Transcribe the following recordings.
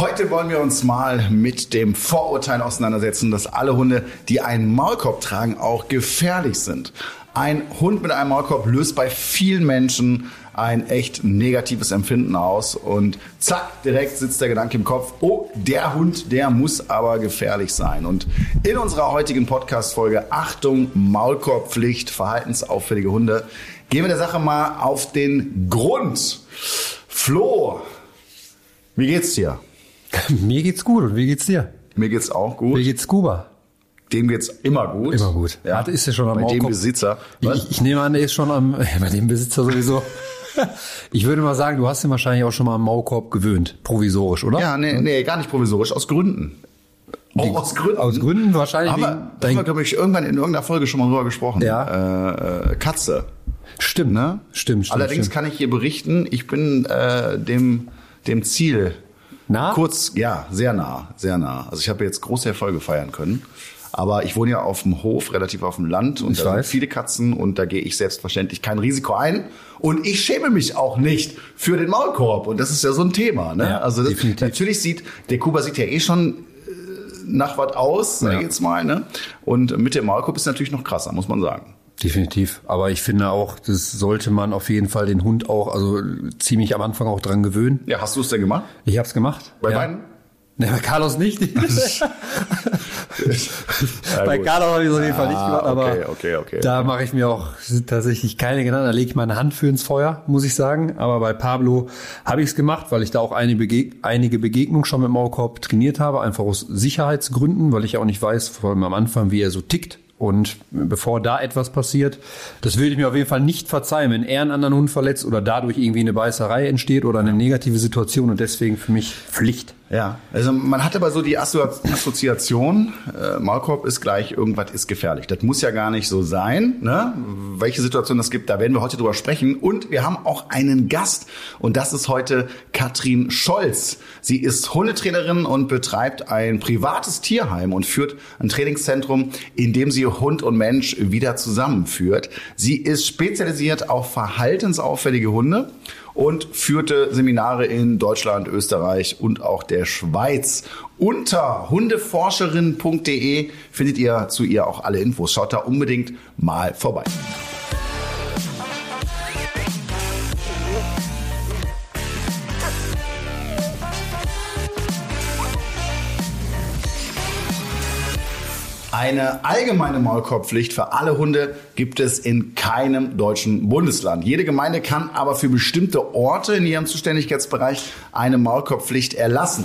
Heute wollen wir uns mal mit dem Vorurteil auseinandersetzen, dass alle Hunde, die einen Maulkorb tragen, auch gefährlich sind. Ein Hund mit einem Maulkorb löst bei vielen Menschen ein echt negatives Empfinden aus und zack, direkt sitzt der Gedanke im Kopf, oh, der Hund, der muss aber gefährlich sein. Und in unserer heutigen Podcast-Folge Achtung, Maulkorbpflicht, verhaltensauffällige Hunde, gehen wir der Sache mal auf den Grund. Flo, wie geht's dir? Mir geht's gut und wie geht's dir? Mir geht's auch gut. Wie geht's Scuba? Dem geht's immer gut. Immer gut. Ja. Hat- ist ja schon am Bei dem Besitzer. Ich, ich nehme an, der ist schon am, bei dem Besitzer sowieso. Ich würde mal sagen, du hast ihn wahrscheinlich auch schon mal am Maulkorb gewöhnt. Provisorisch, oder? Ja, nee, nee, gar nicht provisorisch, aus Gründen. Auch aus Gründen. Aus Gründen wahrscheinlich Aber da haben wir, glaube ich, irgendwann in irgendeiner Folge schon mal drüber gesprochen. Ja. Äh, äh, Katze. Stimmt, Ne? Stimmt, stimmt. Allerdings stimmt. kann ich hier berichten, ich bin äh, dem, dem Ziel Na? kurz, ja, sehr nah, sehr nah. Also ich habe jetzt große Erfolge feiern können. Aber ich wohne ja auf dem Hof, relativ auf dem Land und Ich da sind weiß. viele Katzen und da gehe ich selbstverständlich kein Risiko ein. Und ich schäme mich auch nicht für den Maulkorb. Und das ist ja so ein Thema. Ne? Ja, also das, natürlich sieht, der Kuba sieht ja eh schon äh, nach was aus, sag ich Ja. jetzt mal. Ne? Und mit dem Maulkorb ist natürlich noch krasser, muss man sagen. Definitiv. Aber ich finde auch, das sollte man auf jeden Fall den Hund auch, also ziemlich am Anfang auch dran gewöhnen. Ja, hast du es denn gemacht? Ich hab's gemacht. Bei ja. beiden? Ne, bei Carlos nicht. Bei. Carlos habe ich es auf jeden Fall nicht Ah, gemacht, aber okay, okay, okay. da mache ich mir auch tatsächlich keine Gedanken. Da lege ich meine Hand für ins Feuer, muss ich sagen. Aber bei Pablo habe ich es gemacht, weil ich da auch einige, Bege einige Begegnungen schon mit Maulkorb trainiert habe, einfach aus Sicherheitsgründen, weil ich auch nicht weiß, vor allem am Anfang, wie er so tickt. Und bevor da etwas passiert, das würde ich mir auf jeden Fall nicht verzeihen, wenn er einen anderen Hund verletzt oder dadurch irgendwie eine Beißerei entsteht oder eine negative Situation und deswegen für mich Pflicht. Ja, also man hat aber so die Assozi- Assoziation, äh, Maulkorb ist gleich, irgendwas ist gefährlich. Das muss ja gar nicht so sein. Ne? Welche Situation das gibt, da werden wir heute drüber sprechen. Und wir haben auch einen Gast und das ist heute Katrin Scholz. Sie ist Hundetrainerin und betreibt ein privates Tierheim und führt ein Trainingszentrum, in dem sie Hund und Mensch wieder zusammenführt. Sie ist spezialisiert auf verhaltensauffällige Hunde und führte Seminare in Deutschland, Österreich und auch der Schweiz. Unter hundeforscherin.de findet ihr zu ihr auch alle Infos. Schaut da unbedingt mal vorbei. Eine allgemeine Maulkorbpflicht für alle Hunde gibt es in keinem deutschen Bundesland. Jede Gemeinde kann aber für bestimmte Orte in ihrem Zuständigkeitsbereich eine Maulkorbpflicht erlassen.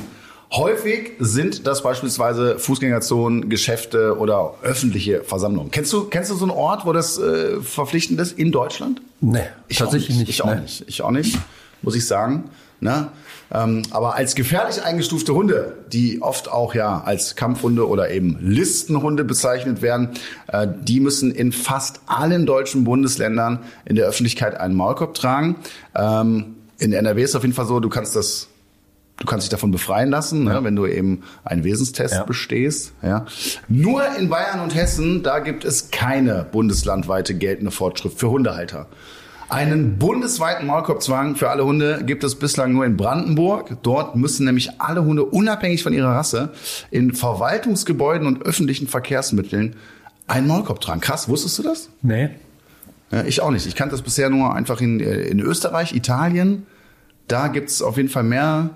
Häufig sind das beispielsweise Fußgängerzonen, Geschäfte oder öffentliche Versammlungen. Kennst du, kennst du so einen Ort, wo das äh, verpflichtend ist in Deutschland? Nee, Ich tatsächlich auch nicht. Ich auch nee. nicht. Ich auch nicht, muss ich sagen. Ne? Ähm, aber als gefährlich eingestufte Hunde, die oft auch ja als Kampfhunde oder eben Listenhunde bezeichnet werden, äh, die müssen in fast allen deutschen Bundesländern in der Öffentlichkeit einen Maulkorb tragen. Ähm, in NRW ist auf jeden Fall so, du kannst das Du kannst dich davon befreien lassen, ne, wenn du eben einen Wesenstest Ja. bestehst. Ja. Nur in Bayern und Hessen, da gibt es keine bundeslandweite geltende Fortschrift für Hundehalter. Einen bundesweiten Maulkorbzwang für alle Hunde gibt es bislang nur in Brandenburg. Dort müssen nämlich alle Hunde unabhängig von ihrer Rasse in Verwaltungsgebäuden und öffentlichen Verkehrsmitteln einen Maulkorb tragen. Krass, wusstest du das? Nee. Ja, ich auch nicht. Ich kannte das bisher nur einfach in, äh, in Österreich, Italien. Da gibt's auf jeden Fall mehr,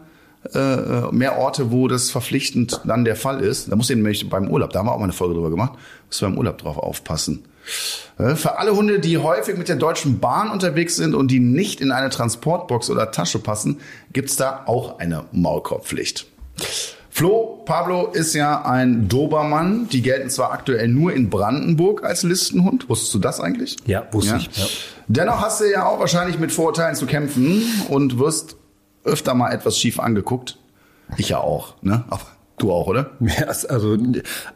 äh, mehr Orte, wo das verpflichtend dann der Fall ist. Da muss nämlich beim Urlaub, da haben wir auch mal eine Folge drüber gemacht, müssen wir beim Urlaub drauf aufpassen. Äh, Für alle Hunde, die häufig mit der Deutschen Bahn unterwegs sind und die nicht in eine Transportbox oder Tasche passen, gibt's da auch eine Maulkorbpflicht. Flo Pablo ist ja ein Dobermann. Die gelten zwar aktuell nur in Brandenburg als Listenhund. Wusstest du das eigentlich? Ja, wusste ich, ja. Dennoch hast du ja auch wahrscheinlich mit Vorurteilen zu kämpfen und wirst öfter mal etwas schief angeguckt. Ich ja auch, ne? Aber du auch, oder? Ja, also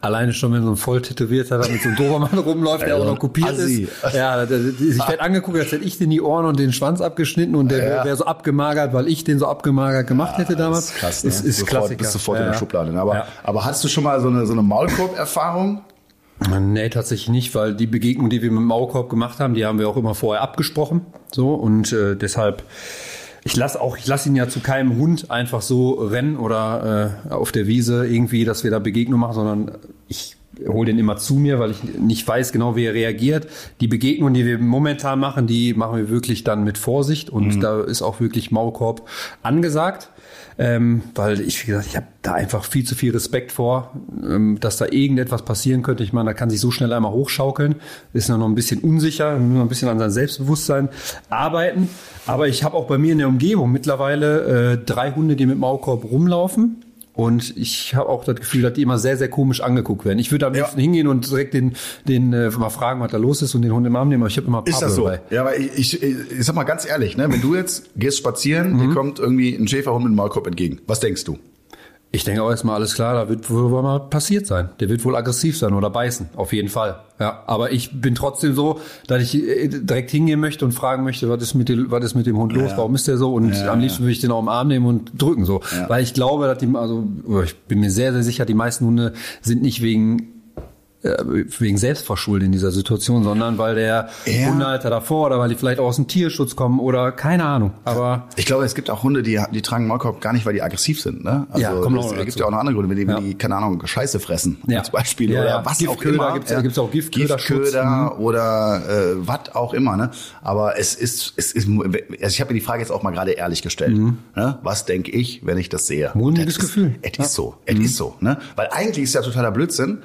alleine schon, wenn so ein voll tätowierter da mit so einem Dobermann rumläuft, der auch noch kopiert Assi. ist. Ja, ich werde angeguckt, als hätte ich den die Ohren und den Schwanz abgeschnitten und der Ja. wäre wär so abgemagert, weil ich den so abgemagert gemacht hätte damals. Ist krass, ne? Ist, ist sofort, Klassiker. Bist sofort ja, in der ja. Schublade. Ne? Aber, Ja. aber hattest du schon mal so eine, so eine Maulkorb-Erfahrung? Nee, tatsächlich nicht, weil die Begegnung, die wir mit dem Maulkorb gemacht haben, die haben wir auch immer vorher abgesprochen. So und äh, deshalb Ich lasse auch, ich lasse ihn ja zu keinem Hund einfach so rennen oder äh, auf der Wiese irgendwie, dass wir da Begegnung machen, sondern ich hole den immer zu mir, weil ich nicht weiß genau, wie er reagiert. Die Begegnungen, die wir momentan machen, die machen wir wirklich dann mit Vorsicht und mhm. da ist auch wirklich Maulkorb angesagt. Ähm, weil ich, wie gesagt, ich habe da einfach viel zu viel Respekt vor, ähm, dass da irgendetwas passieren könnte. Ich meine, da kann sich so schnell einmal hochschaukeln, ist noch ein bisschen unsicher, muss noch ein bisschen an sein Selbstbewusstsein arbeiten. Aber ich habe auch bei mir in der Umgebung mittlerweile äh, drei Hunde, die mit Maulkorb rumlaufen. Und ich habe auch das Gefühl, dass die immer sehr, sehr komisch angeguckt werden. Ich würde am liebsten ja. hingehen und direkt den, den äh, mal fragen, was da los ist und den Hund im Arm nehmen, aber ich habe immer Pablo Ist das so? Dabei. Ja, aber ich, ich, ich sag mal ganz ehrlich, ne, wenn du jetzt gehst spazieren, mhm. dir kommt irgendwie ein Schäferhund mit einem Maulkorb entgegen. Was denkst du? Ich denke auch erstmal alles klar, da wird wohl mal passiert sein. Der wird wohl aggressiv sein oder beißen, auf jeden Fall. Ja, aber ich bin trotzdem so, dass ich äh, direkt hingehen möchte und fragen möchte, was ist mit dem, was ist mit dem Hund los? Ja. Warum ist der so? Und ja, am liebsten würde ich den auch im Arm nehmen und drücken so, weil ich glaube, dass die, also ich bin mir sehr sehr sicher, die meisten Hunde sind nicht wegen wegen Selbstverschulden in dieser Situation, sondern weil der ja. Hundehalter davor oder weil die vielleicht auch aus dem Tierschutz kommen oder keine Ahnung. Aber ich glaube, es gibt auch Hunde, die, die tragen Maulkorb gar nicht, weil die aggressiv sind. Ne? Also ja, kommt es gibt ja auch noch andere Gründe, wenn die, ja. die keine Ahnung, Scheiße fressen ja. als Beispiel ja, oder was auch immer. Gibt's, ja. gibt's auch Giftköder, Giftköder mhm. oder äh, was auch immer. Ne? Aber es ist, es ist, also ich habe mir die Frage jetzt auch mal gerade ehrlich gestellt. Mhm. Ne? Was denke ich, wenn ich das sehe? Mulmiges Gefühl. Es ist so, es mhm. ist so. Ne? Weil eigentlich ist ja totaler Blödsinn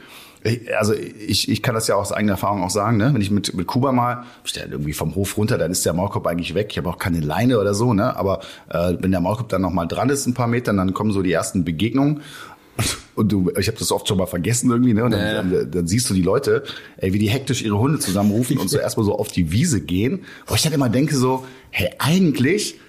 also ich, ich kann das ja aus eigener Erfahrung auch sagen, ne? wenn ich mit, mit Kuba mal, ich der irgendwie vom Hof runter, dann ist der Maulkorb eigentlich weg. Ich habe auch keine Leine oder so, ne? aber äh, wenn der Maulkorb dann noch mal dran ist, ein paar Metern, dann kommen so die ersten Begegnungen. Und du, ich habe das oft schon mal vergessen irgendwie, ne? Und dann, ja. dann, dann, siehst du die Leute, ey, wie die hektisch ihre Hunde zusammenrufen und so erstmal so auf die Wiese gehen. Wo ich dann immer denke so, hey, eigentlich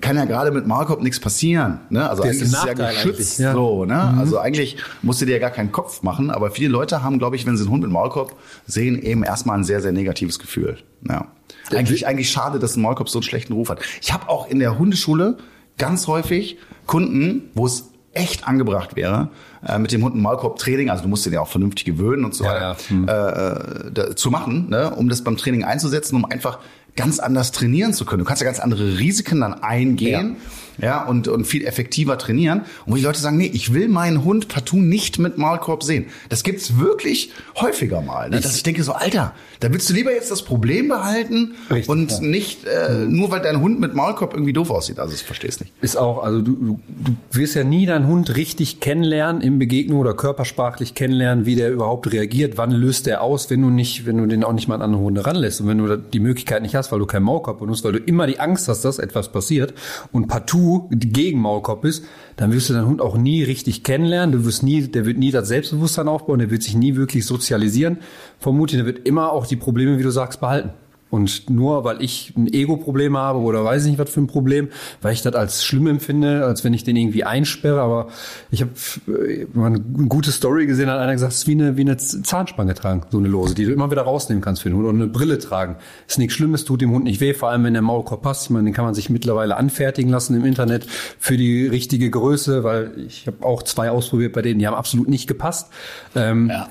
kann ja gerade mit Markop nichts passieren. Ne? Also eigentlich ist es ja geschützt ja. so. Ne? Mhm. Also eigentlich musst du dir ja gar keinen Kopf machen. Aber viele Leute haben, glaube ich, wenn sie einen Hund mit Maulkorb sehen, eben erstmal ein sehr, sehr negatives Gefühl. Ja. Eigentlich, eigentlich schade, dass ein Maulkorb so einen schlechten Ruf hat. Ich habe auch in der Hundeschule ganz häufig Kunden, wo es echt angebracht wäre, äh, mit dem Hund ein Maulkorb-Training, also du musst den ja auch vernünftig gewöhnen und so ja, ja. Hm. Äh, äh, da, zu machen, ne? um das beim Training einzusetzen, um einfach ganz anders trainieren zu können. Du kannst ja ganz andere Risiken dann eingehen. Ja ja, und, und viel effektiver trainieren. Und wo die Leute sagen, nee, ich will meinen Hund partout nicht mit Maulkorb sehen. Das gibt's wirklich häufiger mal. Ne? Dass ich denke so, Alter, da willst du lieber jetzt das Problem behalten Richtig, und ja. nicht äh, nur, weil dein Hund mit Maulkorb irgendwie doof aussieht. Also ich verstehe es nicht. Ist auch, also du, du, du wirst ja nie deinen Hund richtig kennenlernen im Begegnung oder körpersprachlich kennenlernen, wie der überhaupt reagiert, wann löst der aus, wenn du nicht, wenn du den auch nicht mal an andere Hunde ranlässt und wenn du die Möglichkeit nicht hast, weil du keinen Maulkorb benutzt, weil du immer die Angst hast, dass etwas passiert und partout gegen Maulkorb bist, dann wirst du deinen Hund auch nie richtig kennenlernen. Du wirst nie, der wird nie das Selbstbewusstsein aufbauen, der wird sich nie wirklich sozialisieren. Vermutlich, der wird immer auch die Probleme, wie du sagst, behalten. Und nur weil ich ein Ego-Problem habe oder weiß ich nicht was für ein Problem, weil ich das als schlimm empfinde, als wenn ich den irgendwie einsperre. Aber ich habe äh, mal eine gute Story gesehen, hat einer gesagt, es ist wie eine, wie eine Zahnspange tragen, so eine Lose, die du immer wieder rausnehmen kannst für den Hund. Oder eine Brille tragen. Ist nichts Schlimmes, tut dem Hund nicht weh, vor allem wenn der Maulkorb passt. Ich meine, den kann man sich mittlerweile anfertigen lassen im Internet für die richtige Größe, weil ich habe auch zwei ausprobiert bei denen, die haben absolut nicht gepasst. Ähm, ja.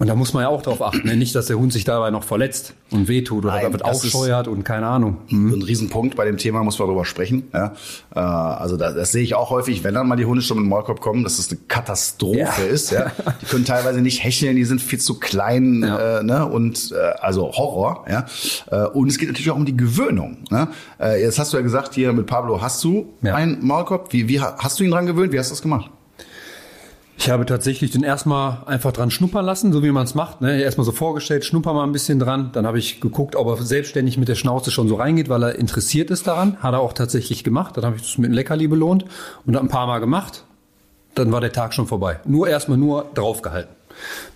Und da muss man ja auch darauf achten, ne? nicht, dass der Hund sich dabei noch verletzt und wehtut oder Nein, wird aufscheuert und keine Ahnung. Mhm. Ein Riesenpunkt bei dem Thema, muss man darüber sprechen. Ja? Äh, also das, das sehe ich auch häufig, wenn dann mal die Hunde schon mit dem Maulkorb kommen, dass das eine Katastrophe ja. ist. Ja? Die können teilweise nicht hecheln, die sind viel zu klein ja. äh, ne? und äh, also Horror. Ja? Äh, und es geht natürlich auch um die Gewöhnung. Ne? Äh, jetzt hast du ja gesagt, hier mit Pablo hast du einen Maulkorb. Wie, wie hast du ihn dran gewöhnt? Wie hast du das gemacht? Ich habe tatsächlich den erstmal einfach dran schnuppern lassen, so wie man es macht. Ne? Erstmal so vorgestellt, schnupper mal ein bisschen dran. Dann habe ich geguckt, ob er selbstständig mit der Schnauze schon so reingeht, weil er interessiert ist daran. Hat er auch tatsächlich gemacht. Dann habe ich das mit einem Leckerli belohnt und ein paar Mal gemacht. Dann war der Tag schon vorbei. Nur erstmal nur draufgehalten.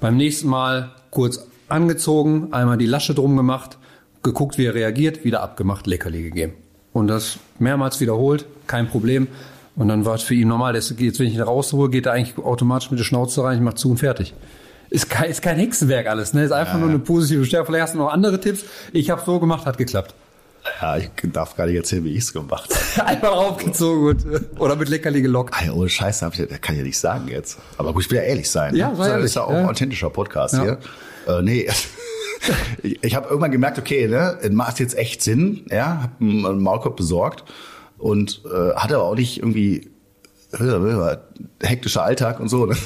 Beim nächsten Mal kurz angezogen, einmal die Lasche drum gemacht, geguckt, wie er reagiert, wieder abgemacht, Leckerli gegeben. Und das mehrmals wiederholt, kein Problem. Und dann war es für ihn normal. Jetzt, wenn ich ihn raushole, geht er eigentlich automatisch mit der Schnauze rein, ich mach zu und fertig. Ist kein, ist kein Hexenwerk alles, ne? Ist einfach ja, nur eine positive Stärke. Vielleicht hast du noch andere Tipps. Ich habe so gemacht, hat geklappt. Ja, ich darf gar nicht erzählen, wie ich es gemacht habe. Einfach aufgezogen und, oder mit Leckerli gelockt. Ah, ohne Scheiße, hab ich, das kann ich ja nicht sagen jetzt. Aber gut, ich will ja ehrlich sein. Ne? Ja, ne? das ist ja auch ein authentischer Podcast hier. Äh, nee, ich, ich habe irgendwann gemerkt, okay, ne, macht jetzt echt Sinn. Ja, hab einen Maulkorb besorgt und äh, hatte aber auch nicht irgendwie hektischer Alltag und so. Ne?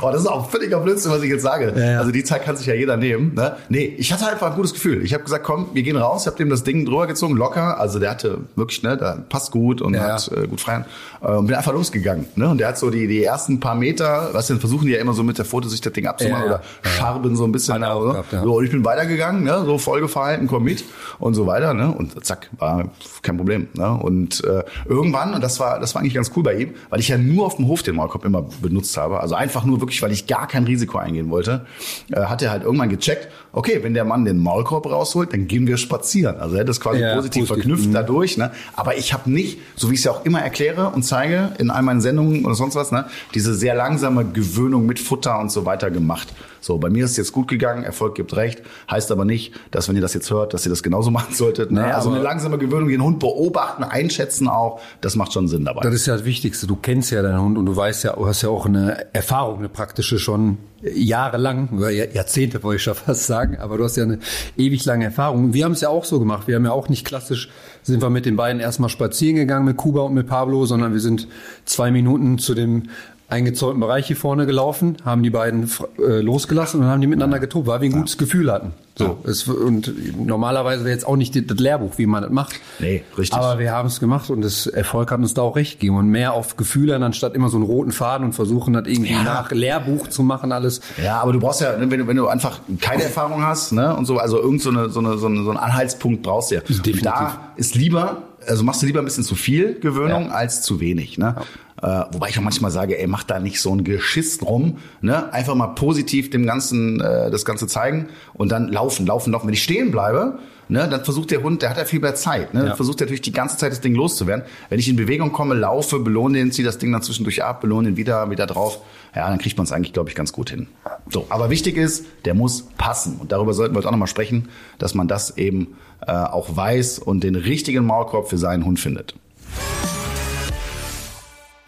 Oh, das ist auch völliger Blödsinn, was ich jetzt sage. Ja, ja. Also die Zeit kann sich ja jeder nehmen. Ne? Nee, ich hatte einfach ein gutes Gefühl. Ich habe gesagt, komm, wir gehen raus. Ich habe dem das Ding drüber gezogen, locker. Also der hatte wirklich, ne, da passt gut und ja, hat äh, gut frei. Äh, und bin einfach losgegangen. Ne? Und der hat so die, die ersten paar Meter, was denn, versuchen die ja immer so mit der Fotosicht das Ding abzumachen oder scharben so ein bisschen. Genau, so. Gehabt, so, und ich bin weitergegangen, ne? so vollgeverhalten, komm mit und so weiter. Ne? Und zack, war kein Problem. Ne? Und äh, irgendwann, und das war, das war eigentlich ganz cool bei ihm, weil ich ja nur auf dem Hof den Maulkorb immer benutzt habe. Also einfach nur wirklich, weil ich gar kein Risiko eingehen wollte, äh, hat er halt irgendwann gecheckt, okay, wenn der Mann den Maulkorb rausholt, dann gehen wir spazieren. Also er hat das quasi ja, positiv, positiv, verknüpft mhm. dadurch. Ne? Aber ich habe nicht, so wie ich es ja auch immer erkläre und zeige in all meinen Sendungen oder sonst was, ne, diese sehr langsame Gewöhnung mit Futter und so weiter gemacht. So, bei mir ist es jetzt gut gegangen, Erfolg gibt recht, heißt aber nicht, dass wenn ihr das jetzt hört, dass ihr das genauso machen solltet. Ne? Naja, also eine langsame Gewöhnung, den Hund beobachten, einschätzen auch, das macht schon Sinn dabei. Das ist ja das Wichtigste. Du kennst ja deinen Hund und du weißt ja, du hast ja auch eine Erfahrung, eine praktische schon jahrelang, oder Jahrzehnte wollte ich schon fast sagen, aber du hast ja eine ewig lange Erfahrung. Wir haben es ja auch so gemacht. Wir haben ja auch nicht klassisch, sind wir mit den beiden erstmal spazieren gegangen mit Kuba und mit Pablo, sondern wir sind zwei Minuten zu dem eingezäunten Bereich hier vorne gelaufen, haben die beiden äh, losgelassen und haben die miteinander getobt, weil wir ein gutes Gefühl hatten. So, ja. es, und normalerweise wäre jetzt auch nicht das Lehrbuch, wie man das macht. Nee, richtig. Aber wir haben es gemacht und das Erfolg hat uns da auch recht gegeben. Und mehr auf Gefühle, anstatt immer so einen roten Faden und versuchen das irgendwie ja. nach Lehrbuch zu machen, alles. Ja, aber du brauchst ja, wenn du, wenn du einfach keine Erfahrung hast, ne, und so, also irgend so, eine, so, eine, so, eine, so einen Anhaltspunkt brauchst du ja. Definitiv. Und da ist lieber, also machst du lieber ein bisschen zu viel Gewöhnung ja. als zu wenig, ne? Äh, wobei ich auch manchmal sage, ey, mach da nicht so ein Geschiss drum. Ne? Einfach mal positiv dem Ganzen äh, das Ganze zeigen und dann laufen, laufen, laufen. Wenn ich stehen bleibe, ne, dann versucht der Hund, der hat ja viel mehr Zeit. Ne? Ja. Dann versucht er natürlich die ganze Zeit das Ding loszuwerden. Wenn ich in Bewegung komme, laufe, belohne den, ziehe das Ding dann zwischendurch ab, belohne ihn wieder, wieder drauf. Ja, dann kriegt man es eigentlich, glaube ich, ganz gut hin. So, aber wichtig ist, der muss passen. Und darüber sollten wir heute auch nochmal sprechen, dass man das eben äh, auch weiß und den richtigen Maulkorb für seinen Hund findet.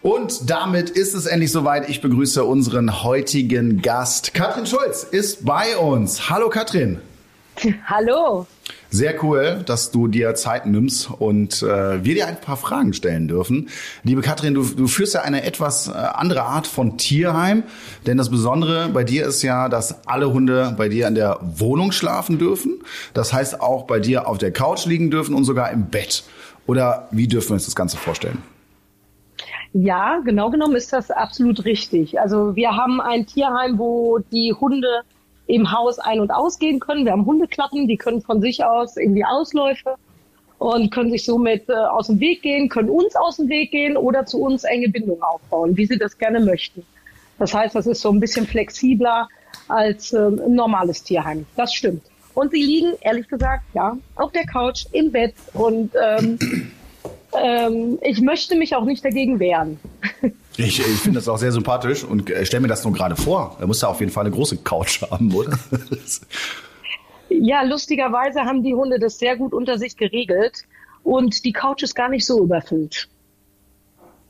Und damit ist es endlich soweit. Ich begrüße unseren heutigen Gast. Katrin Schulz ist bei uns. Hallo Katrin. Hallo. Sehr cool, dass du dir Zeit nimmst und äh, wir dir ein paar Fragen stellen dürfen. Liebe Katrin, du, du führst ja eine etwas äh, andere Art von Tierheim, denn das Besondere bei dir ist ja, dass alle Hunde bei dir in der Wohnung schlafen dürfen. Das heißt auch bei dir auf der Couch liegen dürfen und sogar im Bett. Oder wie dürfen wir uns das Ganze vorstellen? Ja, genau genommen ist das absolut richtig. Also wir haben ein Tierheim, wo die Hunde im Haus ein- und ausgehen können. Wir haben Hundeklappen, die können von sich aus in die Ausläufe und können sich somit äh, aus dem Weg gehen, können uns aus dem Weg gehen oder zu uns enge Bindungen aufbauen, wie sie das gerne möchten. Das heißt, das ist so ein bisschen flexibler als äh, ein normales Tierheim. Das stimmt. Und sie liegen, ehrlich gesagt, ja, auf der Couch, im Bett und ähm, ähm, ich möchte mich auch nicht dagegen wehren. Ich, ich finde das auch sehr sympathisch und stelle mir das nur gerade vor. Er muss ja auf jeden Fall eine große Couch haben, oder? ja, lustigerweise haben die Hunde das sehr gut unter sich geregelt und die Couch ist gar nicht so überfüllt.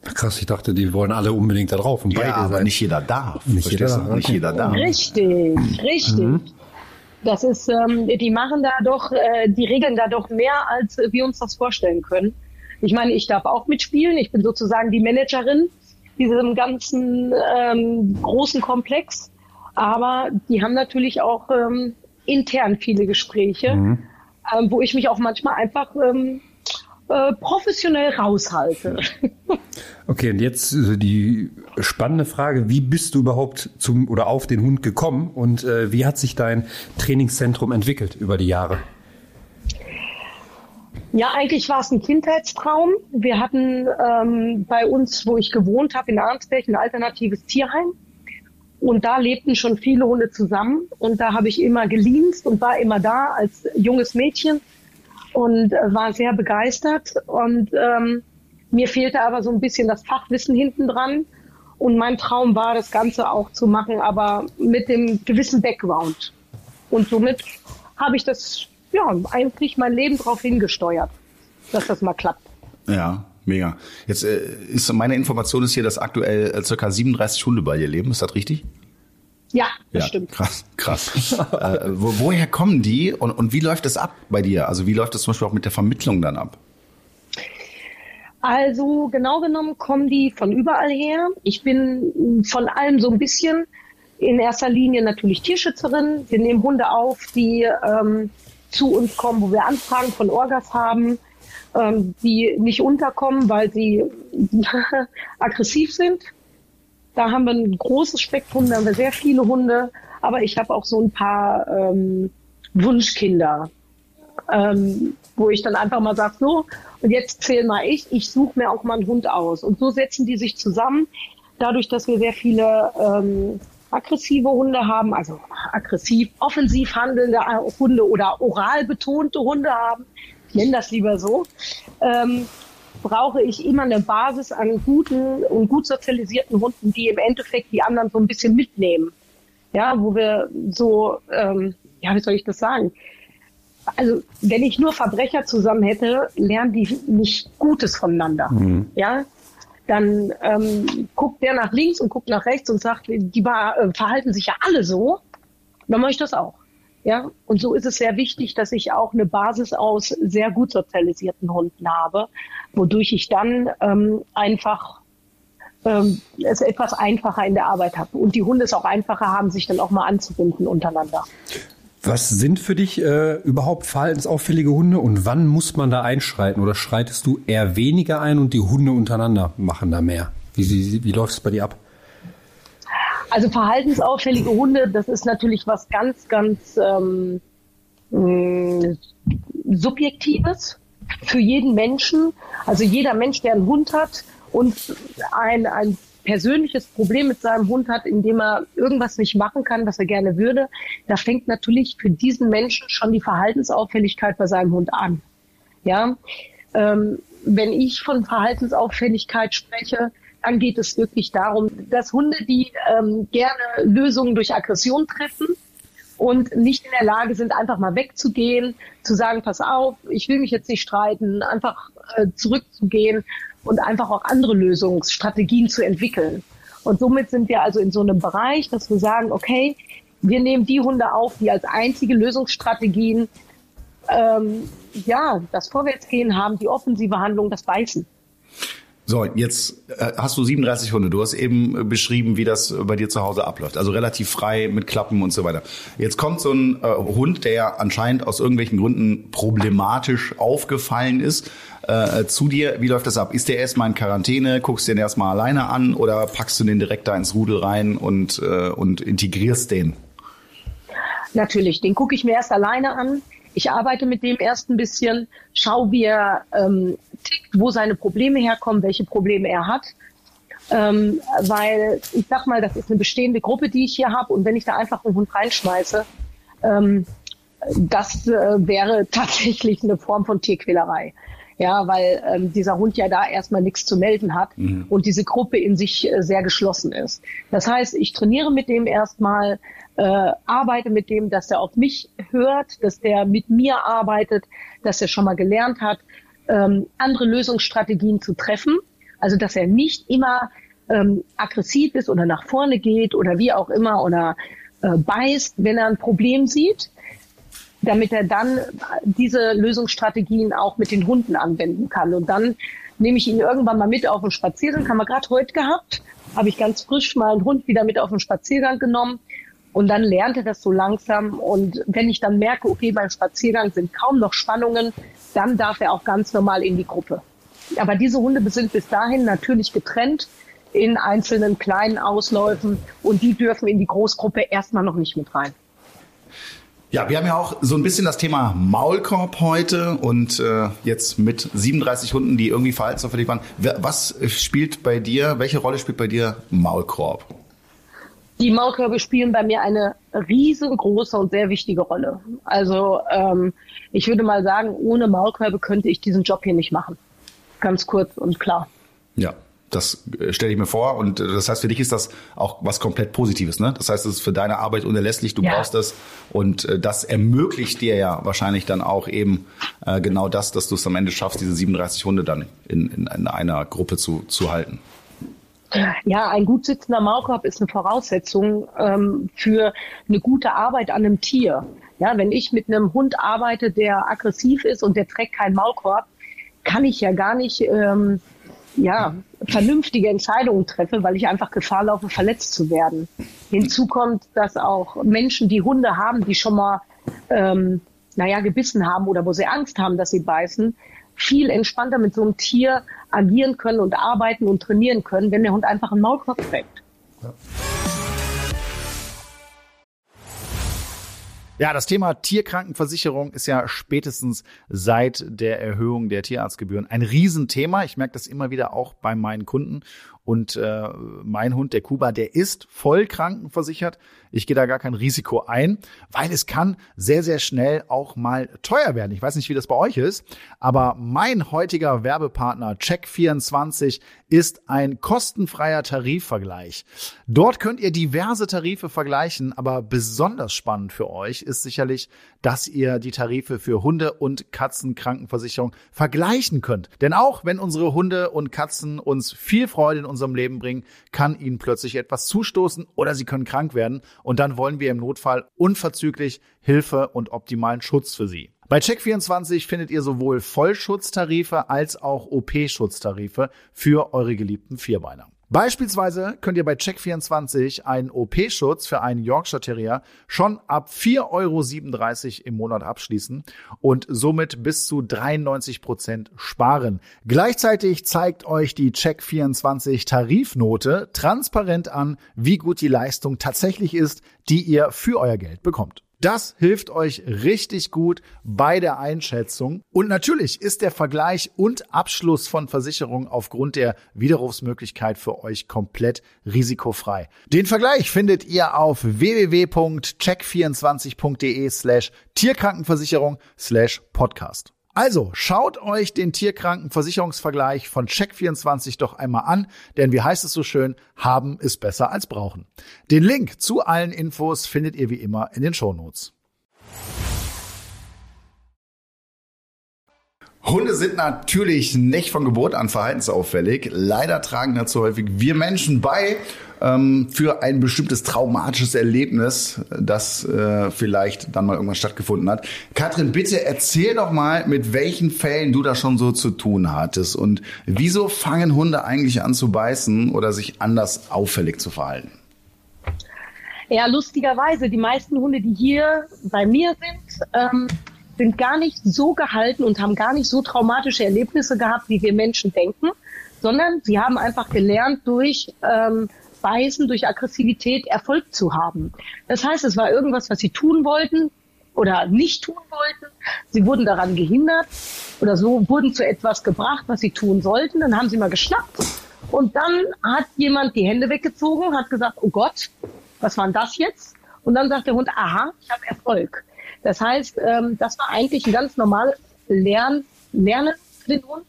Krass, ich dachte, die wollen alle unbedingt da drauf. Und ja, aber sein. nicht jeder darf. Nicht jeder, okay. nicht jeder darf. Richtig, richtig. Mhm. Das ist, ähm, die machen da doch, äh, die regeln da doch mehr, als wir uns das vorstellen können. Ich meine, ich darf auch mitspielen. Ich bin sozusagen die Managerin diesem ganzen ähm, großen Komplex. Aber die haben natürlich auch ähm, intern viele Gespräche, mhm. ähm, wo ich mich auch manchmal einfach ähm, äh, professionell raushalte. Okay, und jetzt äh, die spannende Frage, wie bist du überhaupt zum oder auf den Hund gekommen und äh, wie hat sich dein Trainingszentrum entwickelt über die Jahre? Ja, eigentlich war es ein Kindheitstraum. Wir hatten ähm, bei uns, wo ich gewohnt habe, in Arnsberg, ein alternatives Tierheim. Und da lebten schon viele Hunde zusammen. Und da habe ich immer gelienst und war immer da als junges Mädchen und äh, war sehr begeistert. Und ähm, mir fehlte aber so ein bisschen das Fachwissen hinten dran. Und mein Traum war, das Ganze auch zu machen, aber mit dem gewissen Background. Und somit habe ich das ja, eigentlich mein Leben darauf hingesteuert, dass das mal klappt. Ja, mega. Jetzt äh, ist meine Information ist hier, dass aktuell äh, circa 37 Hunde bei dir leben. Ist das richtig? Ja, das ja, stimmt. Krass, krass. äh, wo, woher kommen die und, und wie läuft das ab bei dir? Also wie läuft das zum Beispiel auch mit der Vermittlung dann ab? Also genau genommen kommen die von überall her. Ich bin von allem so ein bisschen. In erster Linie natürlich Tierschützerin. Wir nehmen Hunde auf, die ähm, zu uns kommen, wo wir Anfragen von Orgas haben, ähm, die nicht unterkommen, weil sie aggressiv sind. Da haben wir ein großes Spektrum, da haben wir sehr viele Hunde, aber ich habe auch so ein paar ähm, Wunschkinder, ähm, wo ich dann einfach mal sage, so, und jetzt zähl mal ich, ich suche mir auch mal einen Hund aus. Und so setzen die sich zusammen. Dadurch, dass wir sehr viele ähm, aggressive Hunde haben, also aggressiv, offensiv handelnde Hunde oder oral betonte Hunde haben, ich nenne das lieber so, ähm, brauche ich immer eine Basis an guten und gut sozialisierten Hunden, die im Endeffekt die anderen so ein bisschen mitnehmen. Ja, wo wir so, ähm, ja, wie soll ich das sagen? also wenn ich nur Verbrecher zusammen hätte, lernen die nicht Gutes voneinander. Mhm. Ja, dann ähm, guckt der nach links und guckt nach rechts und sagt, die war, äh, verhalten sich ja alle so, dann mache ich das auch. Ja, und so ist es sehr wichtig, dass ich auch eine Basis aus sehr gut sozialisierten Hunden habe, wodurch ich dann ähm, einfach ähm, es etwas einfacher in der Arbeit habe und die Hunde es auch einfacher haben, sich dann auch mal anzubinden untereinander. Was sind für dich äh, überhaupt verhaltensauffällige Hunde und wann muss man da einschreiten? Oder schreitest du eher weniger ein und die Hunde untereinander machen da mehr? Wie, wie, wie läuft es bei dir ab? Also verhaltensauffällige Hunde, das ist natürlich was ganz, ganz ähm, mh, Subjektives für jeden Menschen. Also jeder Mensch, der einen Hund hat und ein, ein persönliches Problem mit seinem Hund hat, indem er irgendwas nicht machen kann, was er gerne würde, da fängt natürlich für diesen Menschen schon die Verhaltensauffälligkeit bei seinem Hund an. Ja, ähm, wenn ich von Verhaltensauffälligkeit spreche, dann geht es wirklich darum, dass Hunde, die ähm, gerne Lösungen durch Aggression treffen und nicht in der Lage sind, einfach mal wegzugehen, zu sagen, pass auf, ich will mich jetzt nicht streiten, einfach äh, zurückzugehen und einfach auch andere Lösungsstrategien zu entwickeln. Und somit sind wir also in so einem Bereich, dass wir sagen, okay, wir nehmen die Hunde auf, die als einzige Lösungsstrategien ähm, ja das Vorwärtsgehen haben, die offensive Handlung, das Beißen. So, jetzt äh, hast du 37 Hunde. Du hast eben äh, beschrieben, wie das bei dir zu Hause abläuft. Also relativ frei mit Klappen und so weiter. Jetzt kommt so ein äh, Hund, der anscheinend aus irgendwelchen Gründen problematisch aufgefallen ist, äh, zu dir. Wie läuft das ab? Ist der erstmal in Quarantäne? Guckst du den erstmal alleine an oder packst du den direkt da ins Rudel rein und, äh, und integrierst den? Natürlich, den gucke ich mir erst alleine an. Ich arbeite mit dem erst ein bisschen, schau, wie er ähm, tickt, wo seine Probleme herkommen, welche Probleme er hat. Ähm, weil ich sag mal, das ist eine bestehende Gruppe, die ich hier habe und wenn ich da einfach einen Hund reinschmeiße, ähm, das äh, wäre tatsächlich eine Form von Tierquälerei. Ja, weil ähm, dieser Hund ja da erstmal nichts zu melden hat mhm. und diese Gruppe in sich äh, sehr geschlossen ist. Das heißt, ich trainiere mit dem erstmal, äh, arbeite mit dem, dass er auf mich hört, dass der mit mir arbeitet, dass er schon mal gelernt hat, ähm, andere Lösungsstrategien zu treffen. Also dass er nicht immer ähm, aggressiv ist oder nach vorne geht oder wie auch immer oder äh, beißt, wenn er ein Problem sieht, damit er dann diese Lösungsstrategien auch mit den Hunden anwenden kann. Und dann nehme ich ihn irgendwann mal mit auf den Spaziergang, haben wir gerade heute gehabt, habe ich ganz frisch mal einen Hund wieder mit auf den Spaziergang genommen und dann lernt er das so langsam. Und wenn ich dann merke, okay, beim Spaziergang sind kaum noch Spannungen, dann darf er auch ganz normal in die Gruppe. Aber diese Hunde sind bis dahin natürlich getrennt in einzelnen kleinen Ausläufen und die dürfen in die Großgruppe erstmal noch nicht mit rein. Ja, wir haben ja auch so ein bisschen das Thema Maulkorb heute und äh, jetzt mit 37 Hunden, die irgendwie verhaltensauffällig waren. Was spielt bei dir, welche Rolle spielt bei dir Maulkorb? Die Maulkörbe spielen bei mir eine riesengroße und sehr wichtige Rolle. Also ähm, ich würde mal sagen, ohne Maulkörbe könnte ich diesen Job hier nicht machen. Ganz kurz und klar. Ja, das äh, stelle ich mir vor. Und äh, das heißt, für dich ist das auch was komplett Positives. Ne? Das heißt, es ist für deine Arbeit unerlässlich. Du ja. brauchst das. Und äh, das ermöglicht dir ja wahrscheinlich dann auch eben äh, genau das, dass du es am Ende schaffst, diese 37 Hunde dann in, in, in einer Gruppe zu, zu halten. Ja, ein gut sitzender Maulkorb ist eine Voraussetzung ähm, für eine gute Arbeit an einem Tier. Ja, wenn ich mit einem Hund arbeite, der aggressiv ist und der trägt keinen Maulkorb, kann ich ja gar nicht ähm, ja, vernünftige Entscheidungen treffe, weil ich einfach Gefahr laufe, verletzt zu werden. Hinzu kommt, dass auch Menschen, die Hunde haben, die schon mal, ähm, naja, gebissen haben oder wo sie Angst haben, dass sie beißen, viel entspannter mit so einem Tier agieren können und arbeiten und trainieren können, wenn der Hund einfach einen Maulkorb trägt. Ja. Ja, das Thema Tierkrankenversicherung ist ja spätestens seit der Erhöhung der Tierarztgebühren ein Riesenthema. Ich merke das immer wieder auch bei meinen Kunden. Und äh, mein Hund, der Kuba, der ist voll krankenversichert. Ich gehe da gar kein Risiko ein, weil es kann sehr, sehr schnell auch mal teuer werden. Ich weiß nicht, wie das bei euch ist, aber mein heutiger Werbepartner Check24 ist ein kostenfreier Tarifvergleich. Dort könnt ihr diverse Tarife vergleichen, aber besonders spannend für euch ist sicherlich, dass ihr die Tarife für Hunde- und Katzenkrankenversicherung vergleichen könnt. Denn auch wenn unsere Hunde und Katzen uns viel Freude in unserem Leben bringen, kann ihnen plötzlich etwas zustoßen oder sie können krank werden und dann wollen wir im Notfall unverzüglich Hilfe und optimalen Schutz für sie. Bei Check24 findet ihr sowohl Vollschutztarife als auch OP-Schutztarife für eure geliebten Vierbeiner. Beispielsweise könnt ihr bei Check24 einen OP-Schutz für einen Yorkshire Terrier schon ab 4,37 Euro im Monat abschließen und somit bis zu 93 Prozent sparen. Gleichzeitig zeigt euch die Check24 Tarifnote transparent an, wie gut die Leistung tatsächlich ist, die ihr für euer Geld bekommt. Das hilft euch richtig gut bei der Einschätzung. Und natürlich ist der Vergleich und Abschluss von Versicherungen aufgrund der Widerrufsmöglichkeit für euch komplett risikofrei. Den Vergleich findet ihr auf www.check24.de slash Tierkrankenversicherung slash Podcast. Also schaut euch den Tierkrankenversicherungsvergleich von Check24 doch einmal an, denn wie heißt es so schön, haben ist besser als brauchen. Den Link zu allen Infos findet ihr wie immer in den Shownotes. Hunde sind natürlich nicht von Geburt an verhaltensauffällig. Leider tragen dazu häufig wir Menschen bei ähm, für ein bestimmtes traumatisches Erlebnis, das äh, vielleicht dann mal irgendwann stattgefunden hat. Katrin, bitte erzähl doch mal, mit welchen Fällen du da schon so zu tun hattest und wieso fangen Hunde eigentlich an zu beißen oder sich anders auffällig zu verhalten? Ja, lustigerweise, die meisten Hunde, die hier bei mir sind, ähm, sind gar nicht so gehalten und haben gar nicht so traumatische Erlebnisse gehabt, wie wir Menschen denken, sondern sie haben einfach gelernt durch ähm, Beißen, durch Aggressivität Erfolg zu haben. Das heißt, es war irgendwas, was sie tun wollten oder nicht tun wollten. Sie wurden daran gehindert oder so wurden zu etwas gebracht, was sie tun sollten. Dann haben sie mal geschnappt und dann hat jemand die Hände weggezogen, hat gesagt, oh Gott, was war denn das jetzt? Und dann sagt der Hund, aha, ich habe Erfolg. Das heißt, ähm, das war eigentlich ein ganz normales Lern Lernen für den Hund.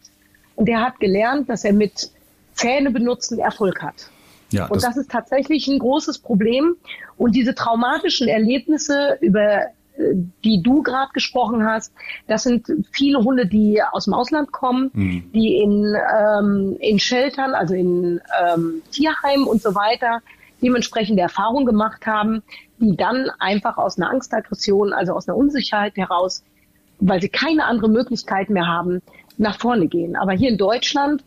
Und der hat gelernt, dass er mit Zähne benutzen Erfolg hat. Ja, und das, das ist tatsächlich ein großes Problem. Und diese traumatischen Erlebnisse, über äh, die du gerade gesprochen hast, das sind viele Hunde, die aus dem Ausland kommen, mhm. die in, ähm, in Sheltern, also in ähm, Tierheimen und so weiter, dementsprechende Erfahrungen gemacht haben, die dann einfach aus einer Angstaggression, also aus einer Unsicherheit heraus, weil sie keine andere Möglichkeit mehr haben, nach vorne gehen. Aber hier in Deutschland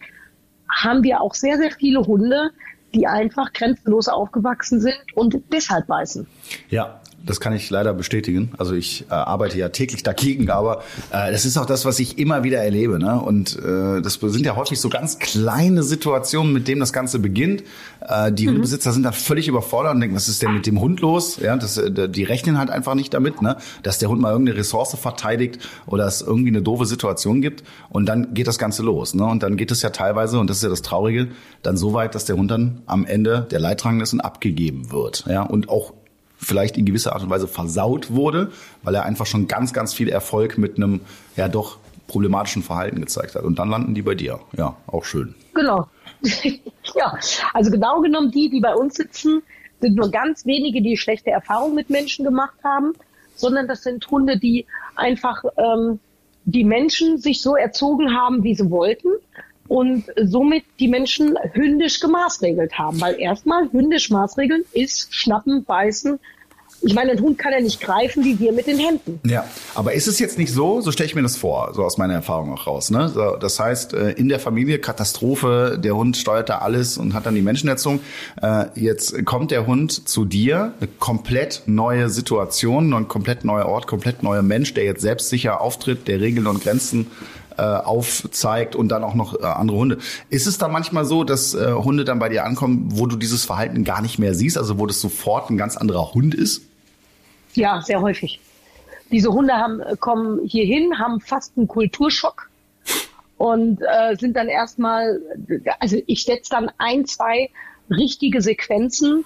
haben wir auch sehr, sehr viele Hunde, die einfach grenzenlos aufgewachsen sind und deshalb beißen. Ja, das kann ich leider bestätigen. Also ich äh, arbeite ja täglich dagegen, aber äh, das ist auch das, was ich immer wieder erlebe. Ne? Und äh, das sind ja häufig so ganz kleine Situationen, mit denen das Ganze beginnt. Äh, die mhm. Hundebesitzer sind dann völlig überfordert und denken, was ist denn mit dem Hund los? Ja, das, äh, die rechnen halt einfach nicht damit, ne? dass der Hund mal irgendeine Ressource verteidigt oder es irgendwie eine doofe Situation gibt. Und dann geht das Ganze los. Ne? Und dann geht es ja teilweise, und das ist ja das Traurige, dann so weit, dass der Hund dann am Ende der Leidtragende ist und abgegeben wird. Ja? Und auch vielleicht in gewisser Art und Weise versaut wurde, weil er einfach schon ganz, ganz viel Erfolg mit einem ja doch problematischen Verhalten gezeigt hat. Und dann landen die bei dir. Ja, auch schön. Genau. ja, also genau genommen die, die bei uns sitzen, sind nur ganz wenige, die schlechte Erfahrungen mit Menschen gemacht haben, sondern das sind Hunde, die einfach ähm, die Menschen sich so erzogen haben, wie sie wollten und somit die Menschen hündisch gemaßregelt haben. Weil erstmal hündisch maßregeln ist schnappen, beißen, Ich meine, ein Hund kann ja nicht greifen wie wir mit den Händen. Ja, aber ist es jetzt nicht so, so stelle ich mir das vor, so aus meiner Erfahrung auch raus. Ne? So, das heißt, äh, in der Familie Katastrophe, der Hund steuert da alles und hat dann die Menschen erzogen. Äh, jetzt kommt der Hund zu dir, eine komplett neue Situation, ein komplett neuer Ort, komplett neuer Mensch, der jetzt selbstsicher auftritt, der Regeln und Grenzen äh, aufzeigt und dann auch noch äh, andere Hunde. Ist es dann manchmal so, dass äh, Hunde dann bei dir ankommen, wo du dieses Verhalten gar nicht mehr siehst, also wo das sofort ein ganz anderer Hund ist? Ja, sehr häufig. Diese Hunde haben, kommen hierhin, haben fast einen Kulturschock und äh, sind dann erstmal, also ich setze dann ein, zwei richtige Sequenzen.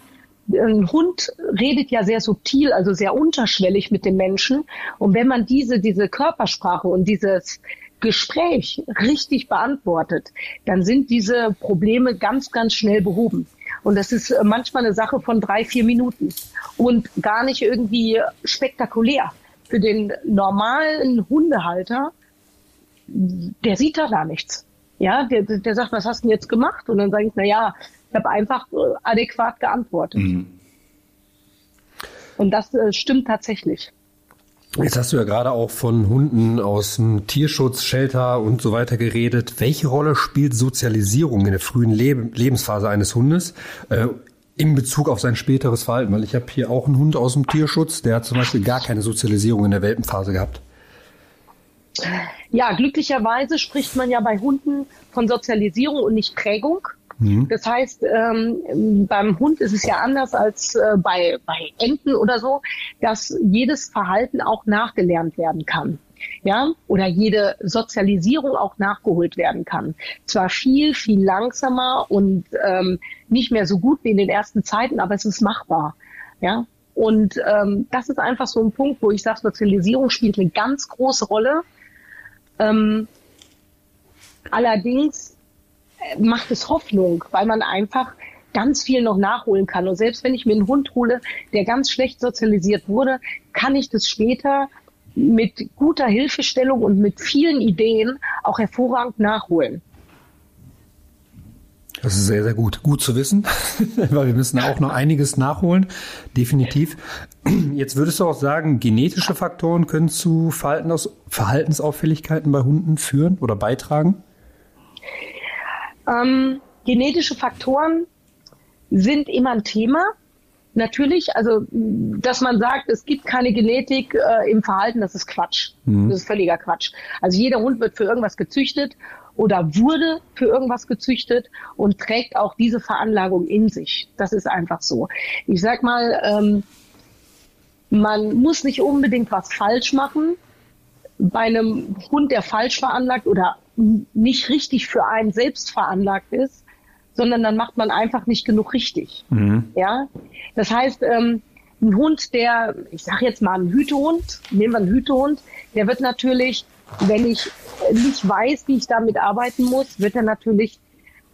Ein Hund redet ja sehr subtil, also sehr unterschwellig mit dem Menschen. Und wenn man diese, diese Körpersprache und dieses Gespräch richtig beantwortet, dann sind diese Probleme ganz, ganz schnell behoben. Und das ist äh, manchmal eine Sache von drei, vier Minuten und gar nicht irgendwie spektakulär. Für den normalen Hundehalter, der sieht da gar nichts. Ja, der, der sagt, was hast du denn jetzt gemacht? Und dann sage ich, na ja, ich habe einfach äh, adäquat geantwortet. Mhm. Und das äh, stimmt tatsächlich. Jetzt hast du ja gerade auch von Hunden aus dem Tierschutz, Shelter und so weiter geredet. Welche Rolle spielt Sozialisierung in der frühen Leb Lebensphase eines Hundes äh, in Bezug auf sein späteres Verhalten? Weil ich habe hier auch einen Hund aus dem Tierschutz, der hat zum Beispiel gar keine Sozialisierung in der Welpenphase gehabt. Ja, glücklicherweise spricht man ja bei Hunden von Sozialisierung und nicht Prägung. Mhm. Das heißt, ähm, beim Hund ist es ja anders als äh, bei, bei Enten oder so, dass jedes Verhalten auch nachgelernt werden kann. Ja, oder jede Sozialisierung auch nachgeholt werden kann. Zwar viel, viel langsamer und ähm, nicht mehr so gut wie in den ersten Zeiten, aber es ist machbar. Ja, und ähm, das ist einfach so ein Punkt, wo ich sage, Sozialisierung spielt eine ganz große Rolle. Ähm, allerdings macht es Hoffnung, weil man einfach ganz viel noch nachholen kann. Und selbst wenn ich mir einen Hund hole, der ganz schlecht sozialisiert wurde, kann ich das später mit guter Hilfestellung und mit vielen Ideen auch hervorragend nachholen. Das ist sehr, sehr gut. Gut zu wissen, weil wir müssen auch noch einiges nachholen, definitiv. Jetzt würdest du auch sagen, genetische Faktoren können zu Verhaltensauffälligkeiten bei Hunden führen oder beitragen? Ähm, genetische Faktoren sind immer ein Thema. Natürlich, also dass man sagt, es gibt keine Genetik äh, im Verhalten, das ist Quatsch. Mhm. Das ist völliger Quatsch. Also jeder Hund wird für irgendwas gezüchtet oder wurde für irgendwas gezüchtet und trägt auch diese Veranlagung in sich. Das ist einfach so. Ich sag mal, ähm, man muss nicht unbedingt was falsch machen. Bei einem Hund, der falsch veranlagt oder nicht richtig für einen selbst veranlagt ist, sondern dann macht man einfach nicht genug richtig. Mhm. Ja, das heißt, ähm, ein Hund, der, ich sage jetzt mal einen Hütehund, nehmen wir einen Hütehund, der wird natürlich, wenn ich nicht weiß, wie ich damit arbeiten muss, wird er natürlich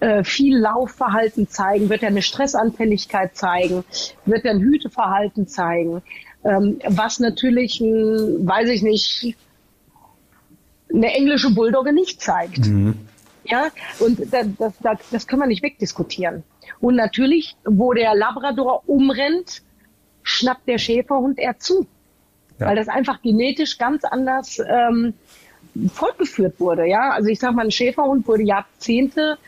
äh, viel Laufverhalten zeigen, wird er eine Stressanfälligkeit zeigen, wird er ein Hüteverhalten zeigen, ähm, was natürlich, ein, weiß ich nicht, eine englische Bulldogge nicht zeigt. Mhm. Ja, und das, das, das können wir nicht wegdiskutieren. Und natürlich, wo der Labrador umrennt, schnappt der Schäferhund eher zu. Ja. Weil das einfach genetisch ganz anders ähm, fortgeführt wurde. Ja, also ich sag mal, ein Schäferhund wurde Jahrzehnte,